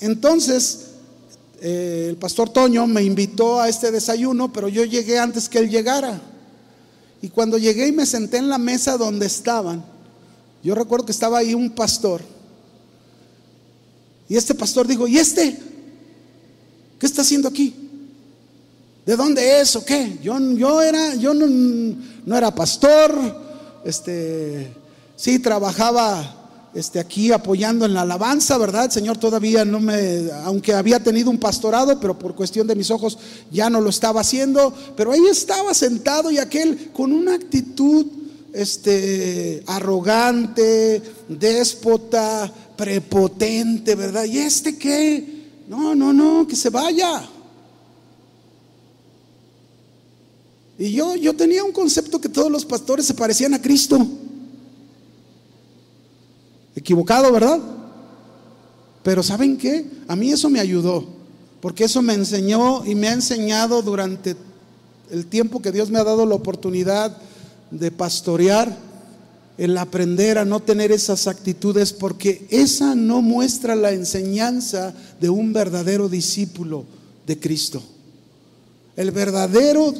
Entonces, eh, el pastor Toño me invitó a este desayuno, pero yo llegué antes que él llegara. Y cuando llegué y me senté en la mesa donde estaban, yo recuerdo que estaba ahí un pastor. Y este pastor dijo, ¿y este? ¿Qué está haciendo aquí? ¿De dónde es o qué? Yo, yo era, yo no, no, era pastor, este, sí trabajaba este, aquí apoyando en la alabanza, ¿verdad? El Señor todavía no me, aunque había tenido un pastorado, pero por cuestión de mis ojos ya no lo estaba haciendo, pero ahí estaba sentado y aquel con una actitud este, arrogante, déspota, prepotente, ¿verdad? ¿Y este qué? No, no, no, que se vaya. Y yo, yo tenía un concepto que todos los pastores se parecían a Cristo. Equivocado, ¿verdad? Pero ¿saben qué? A mí eso me ayudó, porque eso me enseñó y me ha enseñado durante el tiempo que Dios me ha dado la oportunidad de pastorear, el aprender a no tener esas actitudes, porque esa no muestra la enseñanza de un verdadero discípulo de Cristo. El verdadero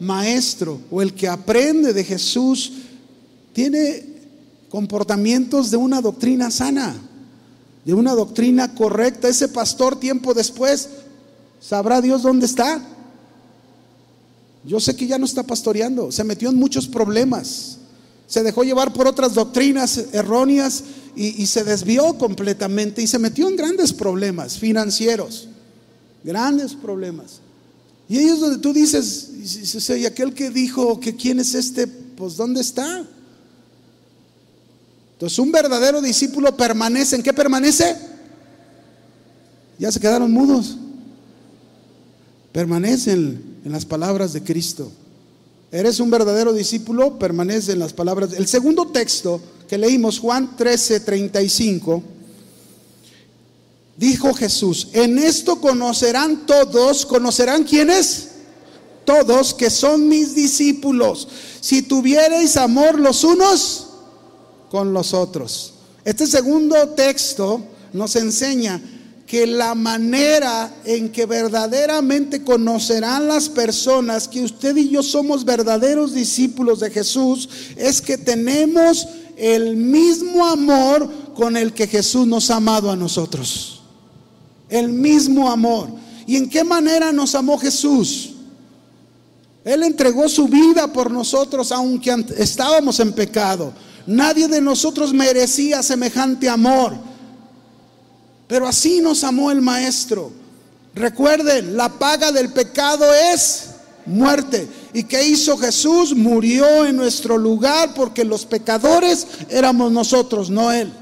maestro o el que aprende de Jesús tiene comportamientos de una doctrina sana, de una doctrina correcta. Ese pastor tiempo después, ¿sabrá Dios dónde está? Yo sé que ya no está pastoreando, se metió en muchos problemas, se dejó llevar por otras doctrinas erróneas y, y se desvió completamente y se metió en grandes problemas financieros, grandes problemas. Y ahí es donde tú dices, y aquel que dijo que quién es este pues ¿dónde está? Entonces un verdadero discípulo permanece, ¿en qué permanece? Ya se quedaron mudos. Permanecen en las palabras de Cristo. Eres un verdadero discípulo, permanece en las palabras. El segundo texto que leímos, Juan 13, 35, dijo Jesús, en esto conocerán todos, conocerán quiénes, todos que son mis discípulos, si tuviereis amor los unos con los otros. Este segundo texto nos enseña que la manera en que verdaderamente conocerán las personas que usted y yo somos verdaderos discípulos de Jesús es que tenemos el mismo amor con el que Jesús nos ha amado a nosotros. El mismo amor. ¿Y en qué manera nos amó Jesús? Él entregó su vida por nosotros aunque estábamos en pecado. Nadie de nosotros merecía semejante amor. Pero así nos amó el Maestro. Recuerden, la paga del pecado es muerte. ¿Y qué hizo Jesús? Murió en nuestro lugar porque los pecadores éramos nosotros, no Él.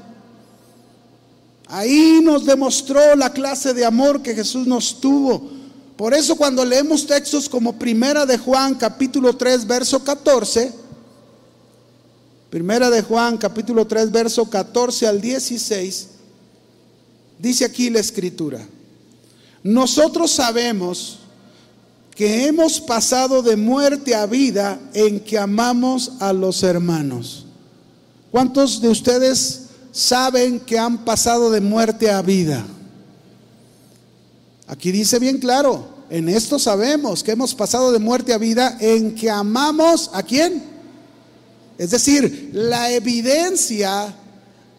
Ahí nos demostró la clase de amor que Jesús nos tuvo. Por eso cuando leemos textos como Primera de Juan capítulo 3 verso 14, Primera de Juan capítulo 3 verso 14 al 16, Dice aquí la escritura, nosotros sabemos que hemos pasado de muerte a vida en que amamos a los hermanos. ¿Cuántos de ustedes saben que han pasado de muerte a vida? Aquí dice bien claro, en esto sabemos que hemos pasado de muerte a vida en que amamos a quién. Es decir, la evidencia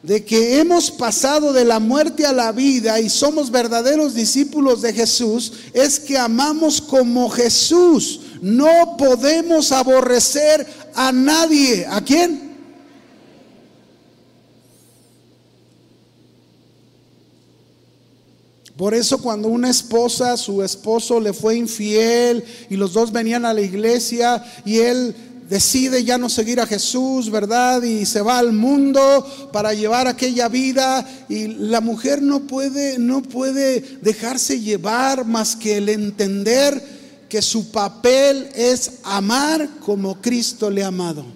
de que hemos pasado de la muerte a la vida y somos verdaderos discípulos de Jesús es que amamos como Jesús. No podemos aborrecer a nadie. ¿A quién? Por eso cuando una esposa, su esposo le fue infiel y los dos venían a la iglesia y él decide ya no seguir a Jesús, ¿verdad? Y se va al mundo para llevar aquella vida y la mujer no puede no puede dejarse llevar más que el entender que su papel es amar como Cristo le ha amado.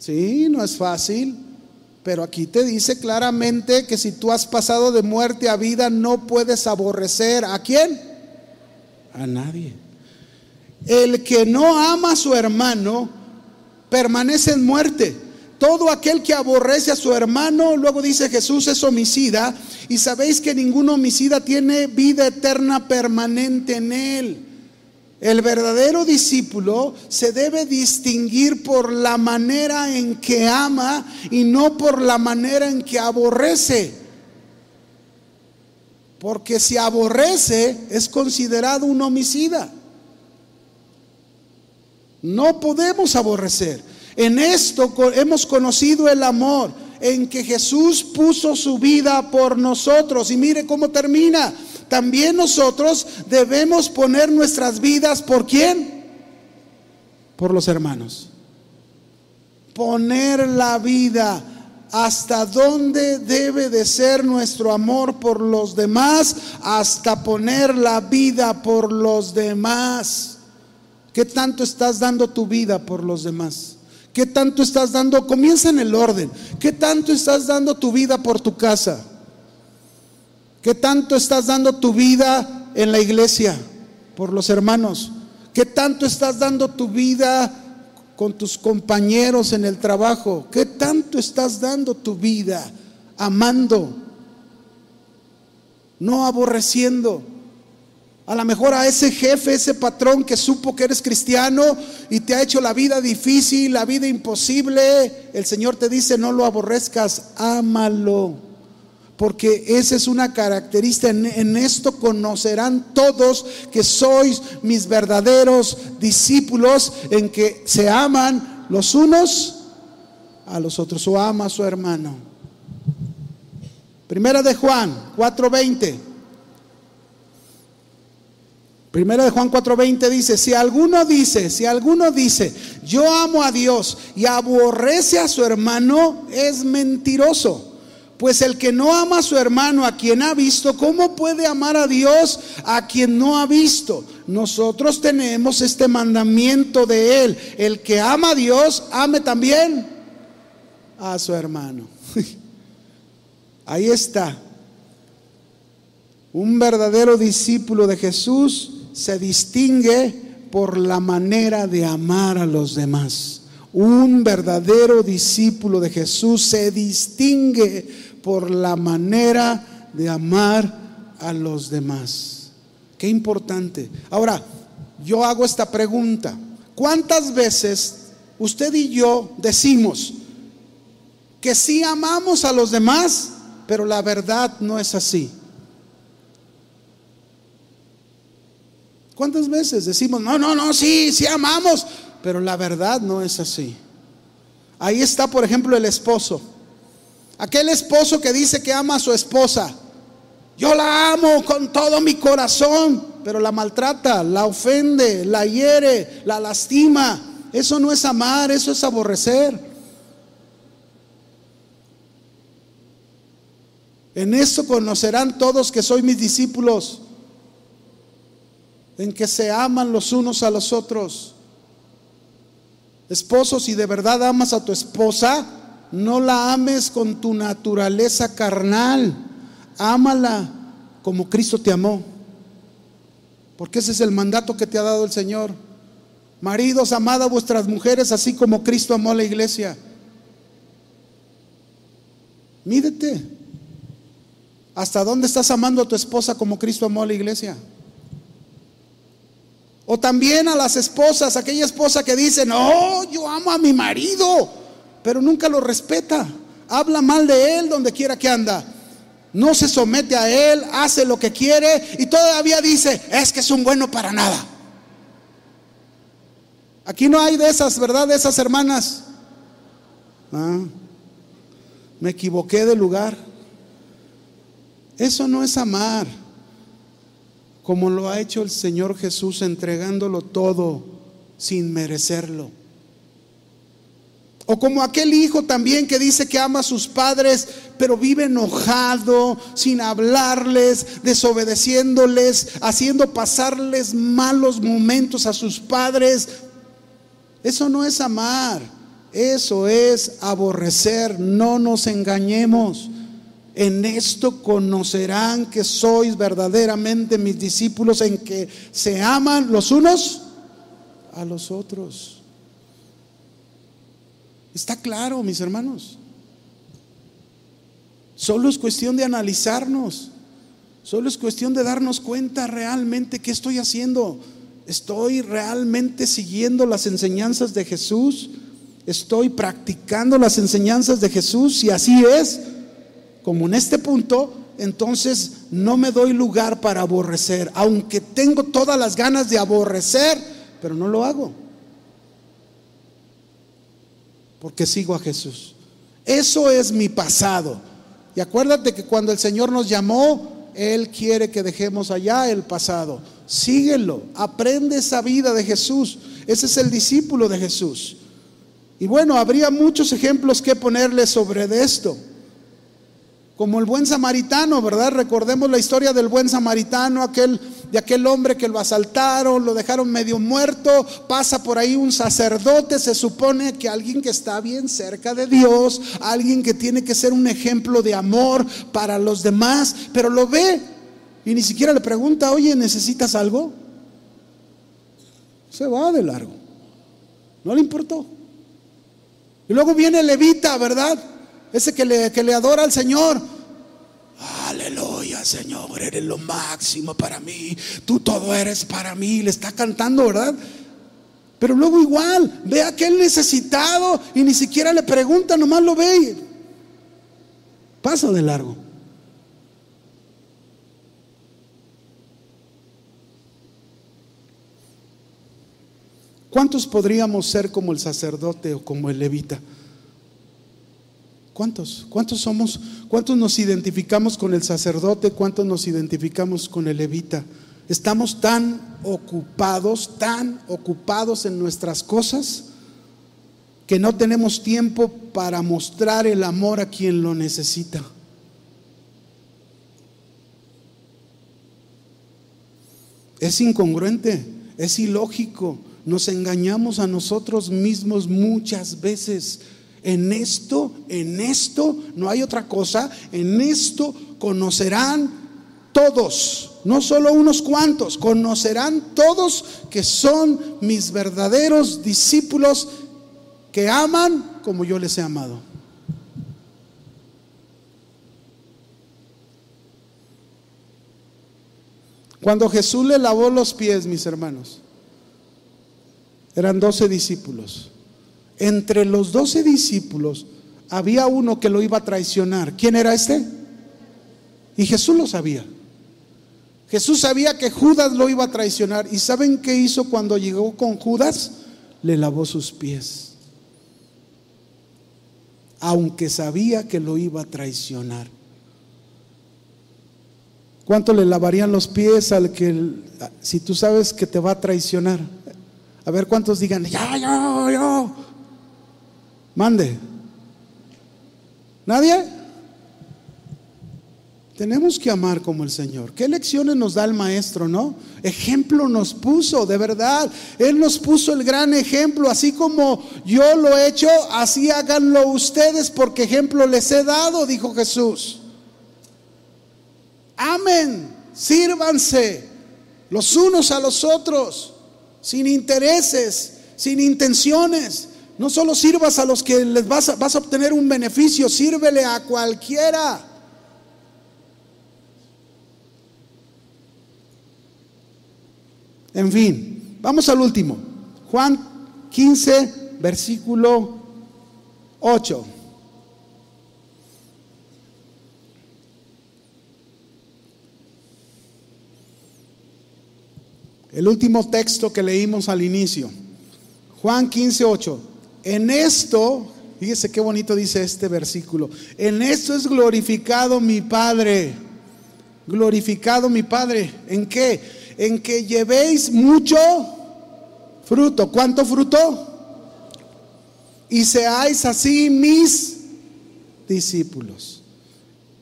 Sí, no es fácil, pero aquí te dice claramente que si tú has pasado de muerte a vida no puedes aborrecer a quién? A nadie. El que no ama a su hermano permanece en muerte. Todo aquel que aborrece a su hermano, luego dice Jesús, es homicida. Y sabéis que ningún homicida tiene vida eterna permanente en él. El verdadero discípulo se debe distinguir por la manera en que ama y no por la manera en que aborrece. Porque si aborrece es considerado un homicida. No podemos aborrecer. En esto hemos conocido el amor, en que Jesús puso su vida por nosotros. Y mire cómo termina. También nosotros debemos poner nuestras vidas por quién? Por los hermanos. Poner la vida hasta dónde debe de ser nuestro amor por los demás, hasta poner la vida por los demás. ¿Qué tanto estás dando tu vida por los demás? ¿Qué tanto estás dando? Comienza en el orden. ¿Qué tanto estás dando tu vida por tu casa? ¿Qué tanto estás dando tu vida en la iglesia por los hermanos? ¿Qué tanto estás dando tu vida con tus compañeros en el trabajo? ¿Qué tanto estás dando tu vida amando? No aborreciendo. A lo mejor a ese jefe, ese patrón que supo que eres cristiano y te ha hecho la vida difícil, la vida imposible, el Señor te dice, no lo aborrezcas, ámalo. Porque esa es una característica. En, esto conocerán todos que sois mis verdaderos discípulos, en que se aman los unos a los otros, o ama a su hermano. Primera de Juan 4:20. Primera de Juan 4:20 dice, si alguno dice, si alguno dice, yo amo a Dios y aborrece a su hermano, es mentiroso. Pues el que no ama a su hermano, a quien ha visto, ¿cómo puede amar a Dios a quien no ha visto? Nosotros tenemos este mandamiento de Él. El que ama a Dios, ame también a su hermano. Ahí está. Un verdadero discípulo de Jesús se distingue por la manera de amar a los demás. Un verdadero discípulo de Jesús se distingue por la manera de amar a los demás. Qué importante. Ahora, yo hago esta pregunta. ¿Cuántas veces usted y yo decimos que sí amamos a los demás, pero la verdad no es así? ¿Cuántas veces decimos, no, no, no, sí, sí amamos, pero la verdad no es así? Ahí está, por ejemplo, el esposo. Aquel esposo que dice que ama a su esposa. Yo la amo con todo mi corazón, pero la maltrata, la ofende, la hiere, la lastima. Eso no es amar, eso es aborrecer. En esto conocerán todos que soy mis discípulos en que se aman los unos a los otros. Esposo, si de verdad amas a tu esposa, no la ames con tu naturaleza carnal. Ámala como Cristo te amó. Porque ese es el mandato que te ha dado el Señor. Maridos, amad a vuestras mujeres así como Cristo amó a la iglesia. Mídete. ¿Hasta dónde estás amando a tu esposa como Cristo amó a la iglesia? O también a las esposas, aquella esposa que dice, no, yo amo a mi marido, pero nunca lo respeta. Habla mal de él donde quiera que anda. No se somete a él, hace lo que quiere y todavía dice, es que es un bueno para nada. Aquí no hay de esas, ¿verdad? De esas hermanas. Ah, me equivoqué de lugar. Eso no es amar como lo ha hecho el Señor Jesús entregándolo todo sin merecerlo. O como aquel hijo también que dice que ama a sus padres, pero vive enojado, sin hablarles, desobedeciéndoles, haciendo pasarles malos momentos a sus padres. Eso no es amar, eso es aborrecer, no nos engañemos. En esto conocerán que sois verdaderamente mis discípulos en que se aman los unos a los otros. Está claro, mis hermanos. Solo es cuestión de analizarnos. Solo es cuestión de darnos cuenta realmente qué estoy haciendo. ¿Estoy realmente siguiendo las enseñanzas de Jesús? ¿Estoy practicando las enseñanzas de Jesús? Si así es, como en este punto, entonces no me doy lugar para aborrecer, aunque tengo todas las ganas de aborrecer, pero no lo hago. Porque sigo a Jesús. Eso es mi pasado. Y acuérdate que cuando el Señor nos llamó, Él quiere que dejemos allá el pasado. Síguelo, aprende esa vida de Jesús. Ese es el discípulo de Jesús. Y bueno, habría muchos ejemplos que ponerle sobre esto. Como el buen samaritano, ¿verdad? Recordemos la historia del buen samaritano, aquel de aquel hombre que lo asaltaron, lo dejaron medio muerto, pasa por ahí un sacerdote, se supone que alguien que está bien cerca de Dios, alguien que tiene que ser un ejemplo de amor para los demás, pero lo ve y ni siquiera le pregunta, oye, ¿necesitas algo? Se va de largo. No le importó. Y luego viene Levita, ¿verdad? Ese que le, que le adora al Señor. Aleluya, Señor, eres lo máximo para mí. Tú todo eres para mí. Le está cantando, ¿verdad? Pero luego igual, ve a aquel necesitado y ni siquiera le pregunta, nomás lo ve y pasa de largo. ¿Cuántos podríamos ser como el sacerdote o como el levita? ¿Cuántos? ¿Cuántos somos? ¿Cuántos nos identificamos con el sacerdote? ¿Cuántos nos identificamos con el levita? Estamos tan ocupados, tan ocupados en nuestras cosas, que no tenemos tiempo para mostrar el amor a quien lo necesita. Es incongruente, es ilógico. Nos engañamos a nosotros mismos muchas veces. En esto, en esto, no hay otra cosa, en esto conocerán todos, no solo unos cuantos, conocerán todos que son mis verdaderos discípulos que aman como yo les he amado. Cuando Jesús le lavó los pies, mis hermanos, eran doce discípulos. Entre los doce discípulos había uno que lo iba a traicionar. ¿Quién era este? Y Jesús lo sabía. Jesús sabía que Judas lo iba a traicionar. ¿Y saben qué hizo cuando llegó con Judas? Le lavó sus pies. Aunque sabía que lo iba a traicionar. ¿Cuánto le lavarían los pies al que, si tú sabes que te va a traicionar? A ver cuántos digan, ya, yo, yo. Mande. ¿Nadie? Tenemos que amar como el Señor. ¿Qué lecciones nos da el Maestro, no? Ejemplo nos puso, de verdad. Él nos puso el gran ejemplo. Así como yo lo he hecho, así háganlo ustedes, porque ejemplo les he dado, dijo Jesús. Amen, sírvanse los unos a los otros, sin intereses, sin intenciones. No solo sirvas a los que les vas a, vas a obtener un beneficio, sírvele a cualquiera. En fin, vamos al último. Juan 15, versículo 8. El último texto que leímos al inicio. Juan 15, 8. En esto, fíjese qué bonito dice este versículo. En esto es glorificado mi Padre. Glorificado mi Padre. ¿En qué? En que llevéis mucho fruto. ¿Cuánto fruto? Y seáis así mis discípulos.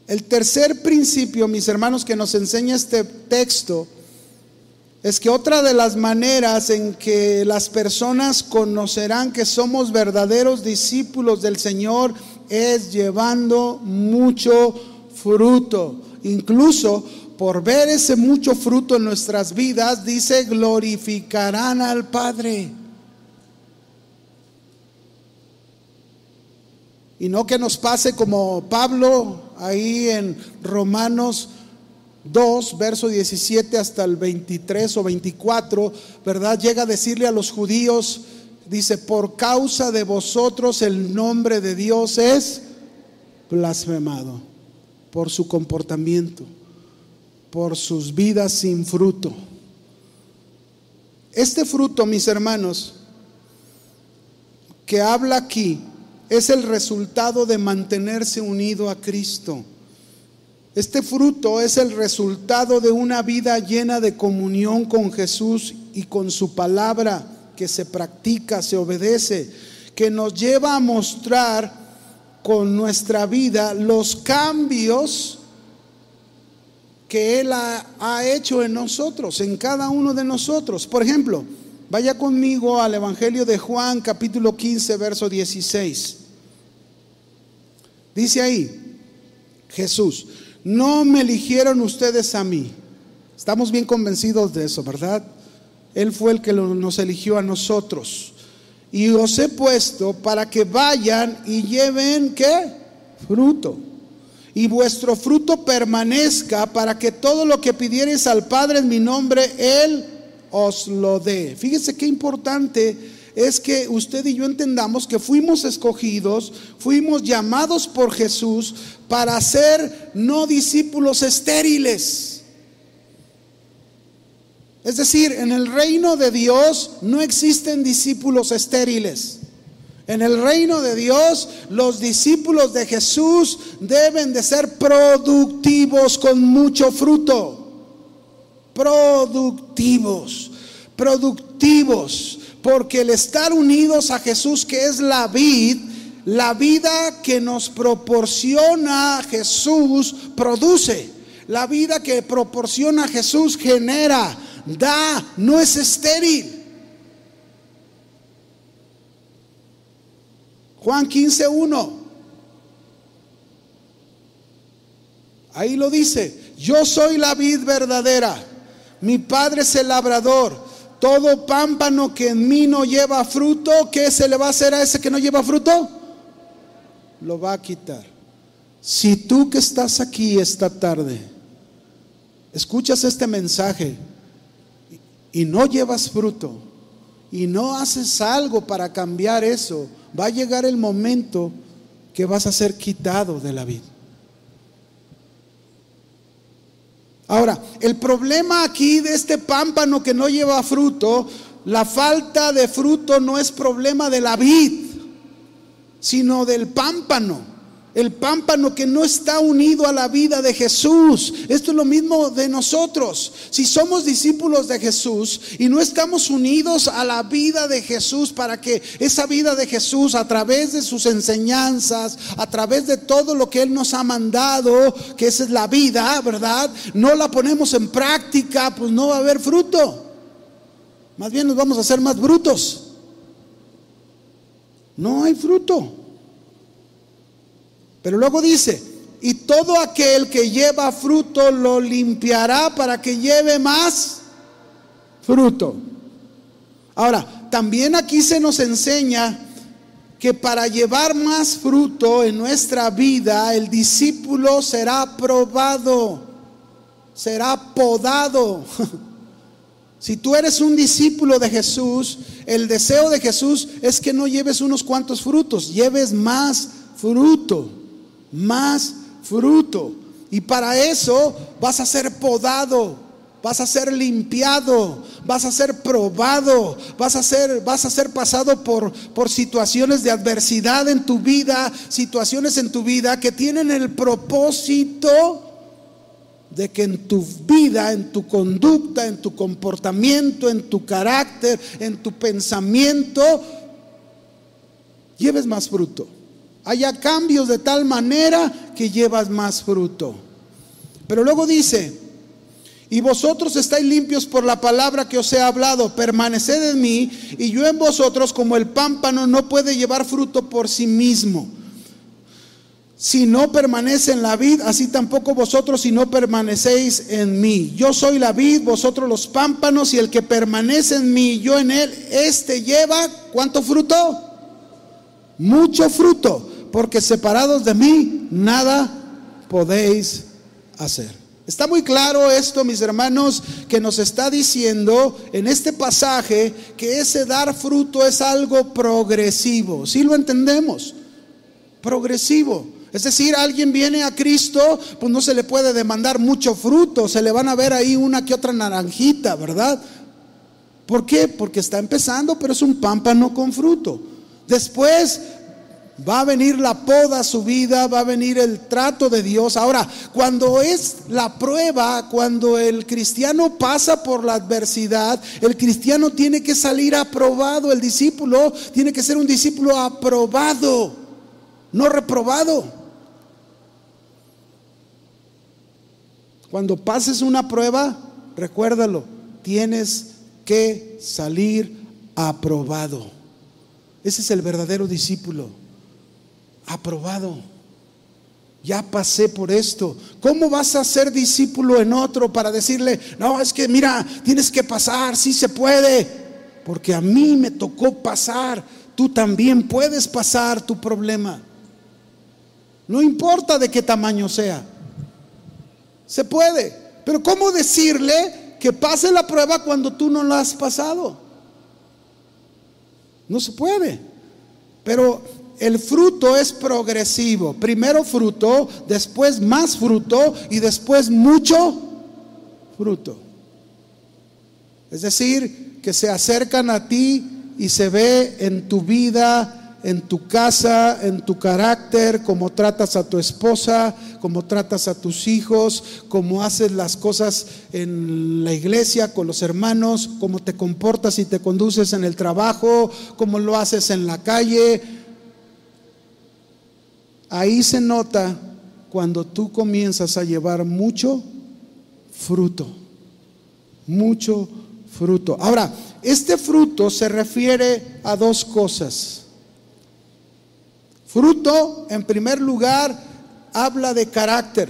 El tercer principio, mis hermanos, que nos enseña este texto es que otra de las maneras en que las personas conocerán que somos verdaderos discípulos del Señor es llevando mucho fruto. Incluso por ver ese mucho fruto en nuestras vidas, dice, glorificarán al Padre. Y no que nos pase como Pablo ahí en Romanos 2, verso 17 hasta el 23 o 24, ¿verdad? Llega a decirle a los judíos, dice, por causa de vosotros el nombre de Dios es blasfemado por su comportamiento, por sus vidas sin fruto. Este fruto, mis hermanos, que habla aquí, es el resultado de mantenerse unido a Cristo. Este fruto es el resultado de una vida llena de comunión con Jesús y con su palabra que se practica, se obedece, que nos lleva a mostrar con nuestra vida los cambios que Él ha, hecho en nosotros, en cada uno de nosotros. Por ejemplo, vaya conmigo al Evangelio de Juan capítulo 15, verso 16. Dice ahí, Jesús, no me eligieron ustedes a mí. Estamos bien convencidos de eso, ¿verdad? Él fue el que nos eligió a nosotros. Y os he puesto para que vayan y lleven qué? Fruto. Y vuestro fruto permanezca para que todo lo que pidiereis al Padre en mi nombre, Él os lo dé. Fíjese qué importante es que usted y yo entendamos que fuimos escogidos, fuimos llamados por Jesús para ser no discípulos estériles. Es decir, en el reino de Dios no existen discípulos estériles. En el reino de Dios, los discípulos de Jesús deben de ser productivos con mucho fruto. productivos, productivos, porque el estar unidos a Jesús, que es la vid, la vida que nos proporciona Jesús produce. La vida que proporciona Jesús genera, da, no es estéril. Juan 15, 1. Ahí lo dice, yo soy la vid verdadera, mi padre es el labrador. Todo pámpano que en mí no lleva fruto, ¿qué se le va a hacer a ese que no lleva fruto? Lo va a quitar. Si tú que estás aquí esta tarde, escuchas este mensaje y no llevas fruto y no haces algo para cambiar eso, va a llegar el momento que vas a ser quitado de la vida. Ahora, el problema aquí de este pámpano que no lleva fruto, la falta de fruto no es problema de la vid, sino del pámpano. El pámpano que no está unido a la vida de Jesús. Esto es lo mismo de nosotros. Si somos discípulos de Jesús y no estamos unidos a la vida de Jesús para que esa vida de Jesús a través de sus enseñanzas, a través de todo lo que Él nos ha mandado, que esa es la vida, ¿verdad? No la ponemos en práctica, pues no va a haber fruto. Más bien nos vamos a hacer más brutos. No hay fruto. Pero luego dice, y todo aquel que lleva fruto lo limpiará para que lleve más fruto. Ahora, también aquí se nos enseña que para llevar más fruto en nuestra vida, el discípulo será probado, será podado. Si tú eres un discípulo de Jesús, el deseo de Jesús es que no lleves unos cuantos frutos, lleves más fruto más fruto. Y para eso vas a ser podado, vas a ser limpiado, vas a ser probado, vas a ser, vas a ser pasado por, por situaciones de adversidad en tu vida, situaciones en tu vida que tienen el propósito de que en tu vida, en tu conducta, en tu comportamiento, en tu carácter, en tu pensamiento, lleves más fruto haya cambios de tal manera que llevas más fruto. Pero luego dice, y vosotros estáis limpios por la palabra que os he hablado, permaneced en mí y yo en vosotros como el pámpano no puede llevar fruto por sí mismo. Si no permanece en la vid, así tampoco vosotros si no permanecéis en mí. Yo soy la vid, vosotros los pámpanos y el que permanece en mí, yo en él, este lleva, ¿cuánto fruto? Mucho fruto porque separados de mí nada podéis hacer. Está muy claro esto, mis hermanos, que nos está diciendo en este pasaje que ese dar fruto es algo progresivo. Si lo entendemos? Progresivo. Es decir, alguien viene a Cristo, pues no se le puede demandar mucho fruto, se le van a ver ahí una que otra naranjita, ¿verdad? ¿Por qué? Porque está empezando, pero es un pámpano con fruto. Después Va a venir la poda a su vida, va a venir el trato de Dios. Ahora, cuando es la prueba, cuando el cristiano pasa por la adversidad, el cristiano tiene que salir aprobado, el discípulo tiene que ser un discípulo aprobado, no reprobado. Cuando pases una prueba, recuérdalo, tienes que salir aprobado. Ese es el verdadero discípulo aprobado. Ya pasé por esto. ¿Cómo vas a ser discípulo en otro para decirle, no, es que mira, tienes que pasar, sí se puede? Porque a mí me tocó pasar. Tú también puedes pasar tu problema. No importa de qué tamaño sea. Se puede. Pero ¿cómo decirle que pase la prueba cuando tú no la has pasado? No se puede. Pero el fruto es progresivo. Primero fruto, después más fruto y después mucho fruto. Es decir, que se acercan a ti y se ve en tu vida en tu casa, en tu carácter, cómo tratas a tu esposa, cómo tratas a tus hijos, cómo haces las cosas en la iglesia con los hermanos, cómo te comportas y te conduces en el trabajo, cómo lo haces en la calle. Ahí se nota cuando tú comienzas a llevar mucho fruto, mucho fruto. Ahora, este fruto se refiere a dos cosas. Fruto, en primer lugar, habla de carácter.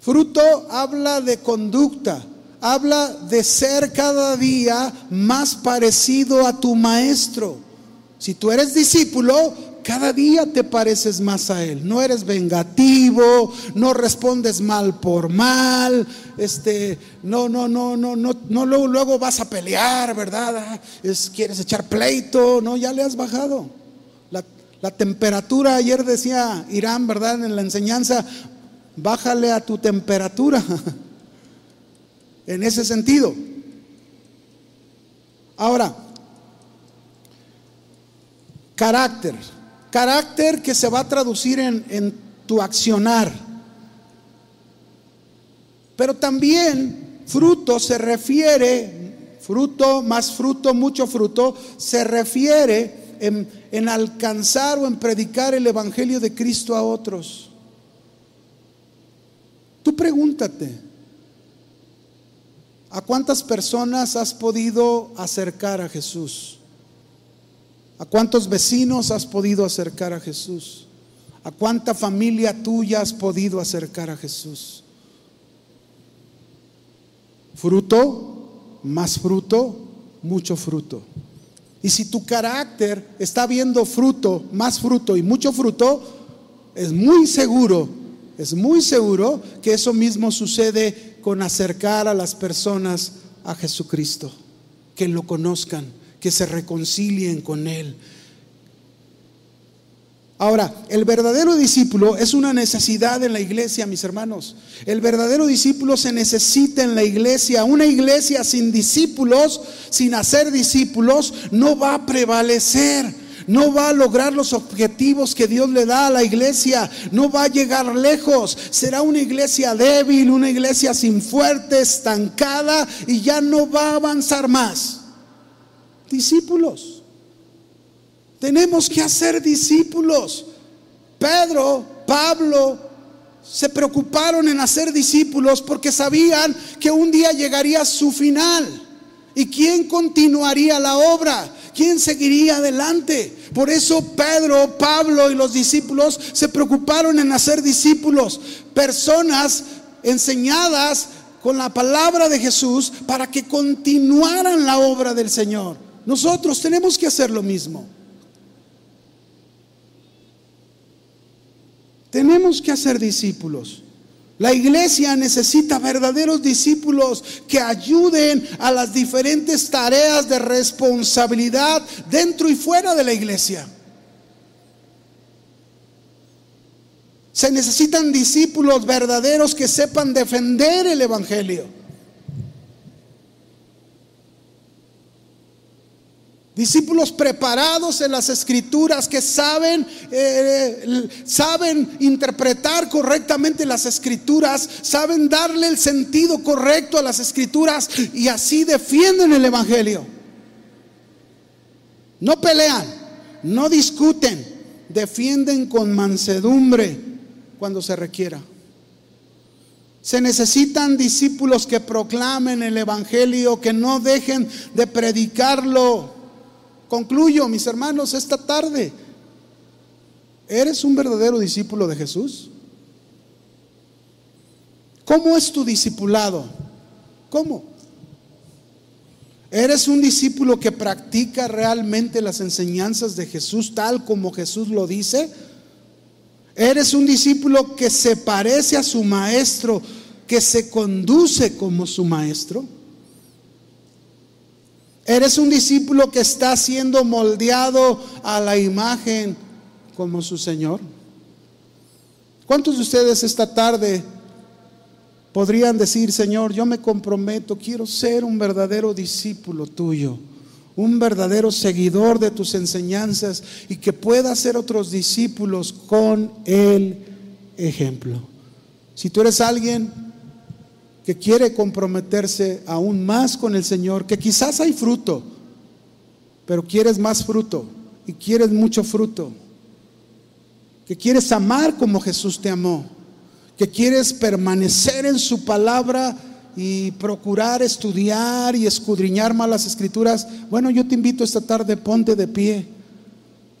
Fruto habla de conducta, habla de ser cada día más parecido a tu maestro. Si tú eres discípulo, cada día te pareces más a Él. No eres vengativo, no respondes mal por mal, este, no, no, no, no, no, no luego, luego vas a pelear, ¿verdad? Ah, es, quieres echar pleito, no, ya le has bajado. La, la temperatura, ayer decía Irán, ¿verdad? En la enseñanza, bájale a tu temperatura. en ese sentido. Ahora, carácter. Carácter que se va a traducir en, tu accionar. Pero también fruto se refiere, fruto más fruto, mucho fruto, se refiere en, en, alcanzar o en predicar el Evangelio de Cristo a otros. Tú pregúntate, ¿a cuántas personas has podido acercar a Jesús? ¿A cuántos vecinos has podido acercar a Jesús? ¿A cuánta familia tuya has podido acercar a Jesús? Fruto, más fruto, mucho fruto. Y si tu carácter está viendo fruto, más fruto y mucho fruto, es muy seguro, es muy seguro que eso mismo sucede con acercar a las personas a Jesucristo, que lo conozcan que se reconcilien con Él. Ahora, el verdadero discípulo es una necesidad en la iglesia, mis hermanos. El verdadero discípulo se necesita en la iglesia. Una iglesia sin discípulos, sin hacer discípulos, no va a prevalecer. No va a lograr los objetivos que Dios le da a la iglesia. No va a llegar lejos. Será una iglesia débil, una iglesia sin fuerte, estancada y ya no va a avanzar más discípulos. Tenemos que hacer discípulos. Pedro, Pablo, se preocuparon en hacer discípulos porque sabían que un día llegaría su final. ¿Y quién continuaría la obra? ¿Quién seguiría adelante? Por eso Pedro, Pablo y los discípulos se preocuparon en hacer discípulos, personas enseñadas con la palabra de Jesús para que continuaran la obra del Señor. Nosotros tenemos que hacer lo mismo. Tenemos que hacer discípulos. La iglesia necesita verdaderos discípulos que ayuden a las diferentes tareas de responsabilidad dentro y fuera de la iglesia. Se necesitan discípulos verdaderos que sepan defender el Evangelio. Discípulos preparados en las escrituras que saben, eh, saben interpretar correctamente las escrituras, saben darle el sentido correcto a las escrituras y así defienden el Evangelio. No pelean, no discuten, defienden con mansedumbre cuando se requiera. Se necesitan discípulos que proclamen el Evangelio, que no dejen de predicarlo Concluyo, mis hermanos, esta tarde. ¿Eres un verdadero discípulo de Jesús? ¿Cómo es tu discipulado? ¿Cómo? ¿Eres un discípulo que practica realmente las enseñanzas de Jesús tal como Jesús lo dice? ¿Eres un discípulo que se parece a su maestro, que se conduce como su maestro? Eres un discípulo que está siendo moldeado a la imagen como su Señor. ¿Cuántos de ustedes esta tarde podrían decir, Señor, yo me comprometo, quiero ser un verdadero discípulo tuyo? un verdadero seguidor de tus enseñanzas y que pueda hacer otros discípulos con el ejemplo. Si tú eres alguien que quiere comprometerse aún más con el Señor, que quizás hay fruto, pero quieres más fruto y quieres mucho fruto, que quieres amar como Jesús te amó, que quieres permanecer en su palabra y procurar estudiar y escudriñar más las escrituras, bueno, yo te invito esta tarde, ponte de pie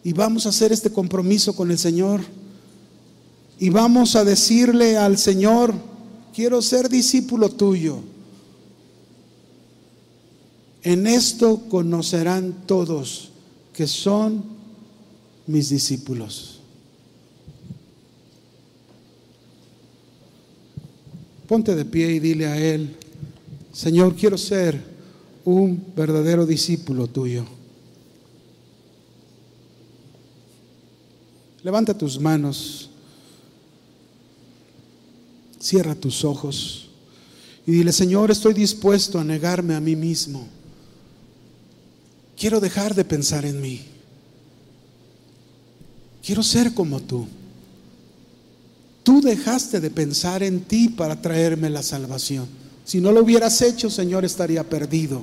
y vamos a hacer este compromiso con el Señor. Y vamos a decirle al Señor, quiero ser discípulo tuyo. En esto conocerán todos que son mis discípulos. Ponte de pie y dile a Él, Señor, quiero ser un verdadero discípulo tuyo. Levanta tus manos, cierra tus ojos y dile, Señor, estoy dispuesto a negarme a mí mismo. Quiero dejar de pensar en mí. Quiero ser como tú. Tú dejaste de pensar en ti para traerme la salvación. Si no lo hubieras hecho, Señor, estaría perdido.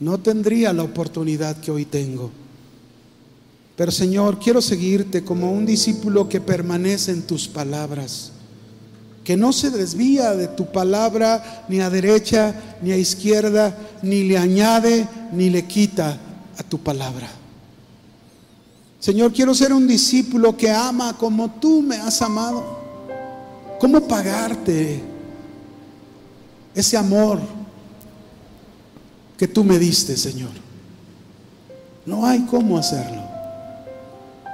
No tendría la oportunidad que hoy tengo. Pero Señor, quiero seguirte como un discípulo que permanece en tus palabras, que no se desvía de tu palabra ni a derecha ni a izquierda, ni le añade ni le quita a tu palabra. Señor, quiero ser un discípulo que ama como tú me has amado. ¿Cómo pagarte ese amor que tú me diste, Señor? No hay cómo hacerlo.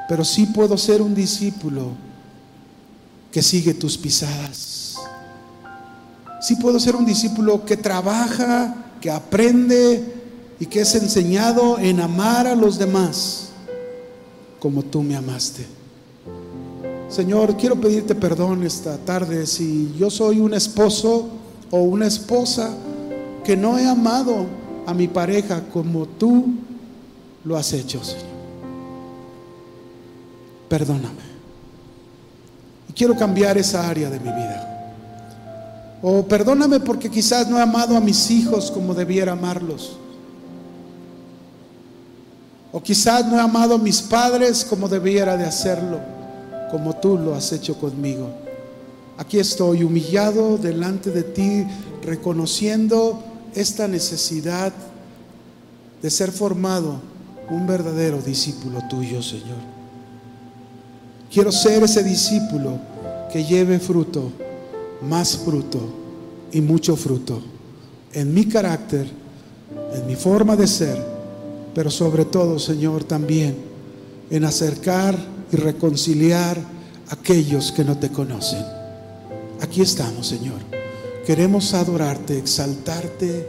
Pero sí puedo ser un discípulo que sigue tus pisadas. Sí puedo ser un discípulo que trabaja, que aprende y que es enseñado en amar a los demás como tú me amaste. Señor, quiero pedirte perdón esta tarde si yo soy un esposo o una esposa que no he amado a mi pareja como tú lo has hecho, Señor. Perdóname. Quiero cambiar esa área de mi vida. O perdóname porque quizás no he amado a mis hijos como debiera amarlos. O quizás no he amado a mis padres como debiera de hacerlo, como tú lo has hecho conmigo. Aquí estoy humillado delante de ti, reconociendo esta necesidad de ser formado un verdadero discípulo tuyo, Señor. Quiero ser ese discípulo que lleve fruto, más fruto y mucho fruto en mi carácter, en mi forma de ser pero sobre todo, Señor, también en acercar y reconciliar a aquellos que no te conocen. Aquí estamos, Señor. Queremos adorarte, exaltarte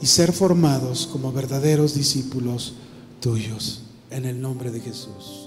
y ser formados como verdaderos discípulos tuyos. En el nombre de Jesús.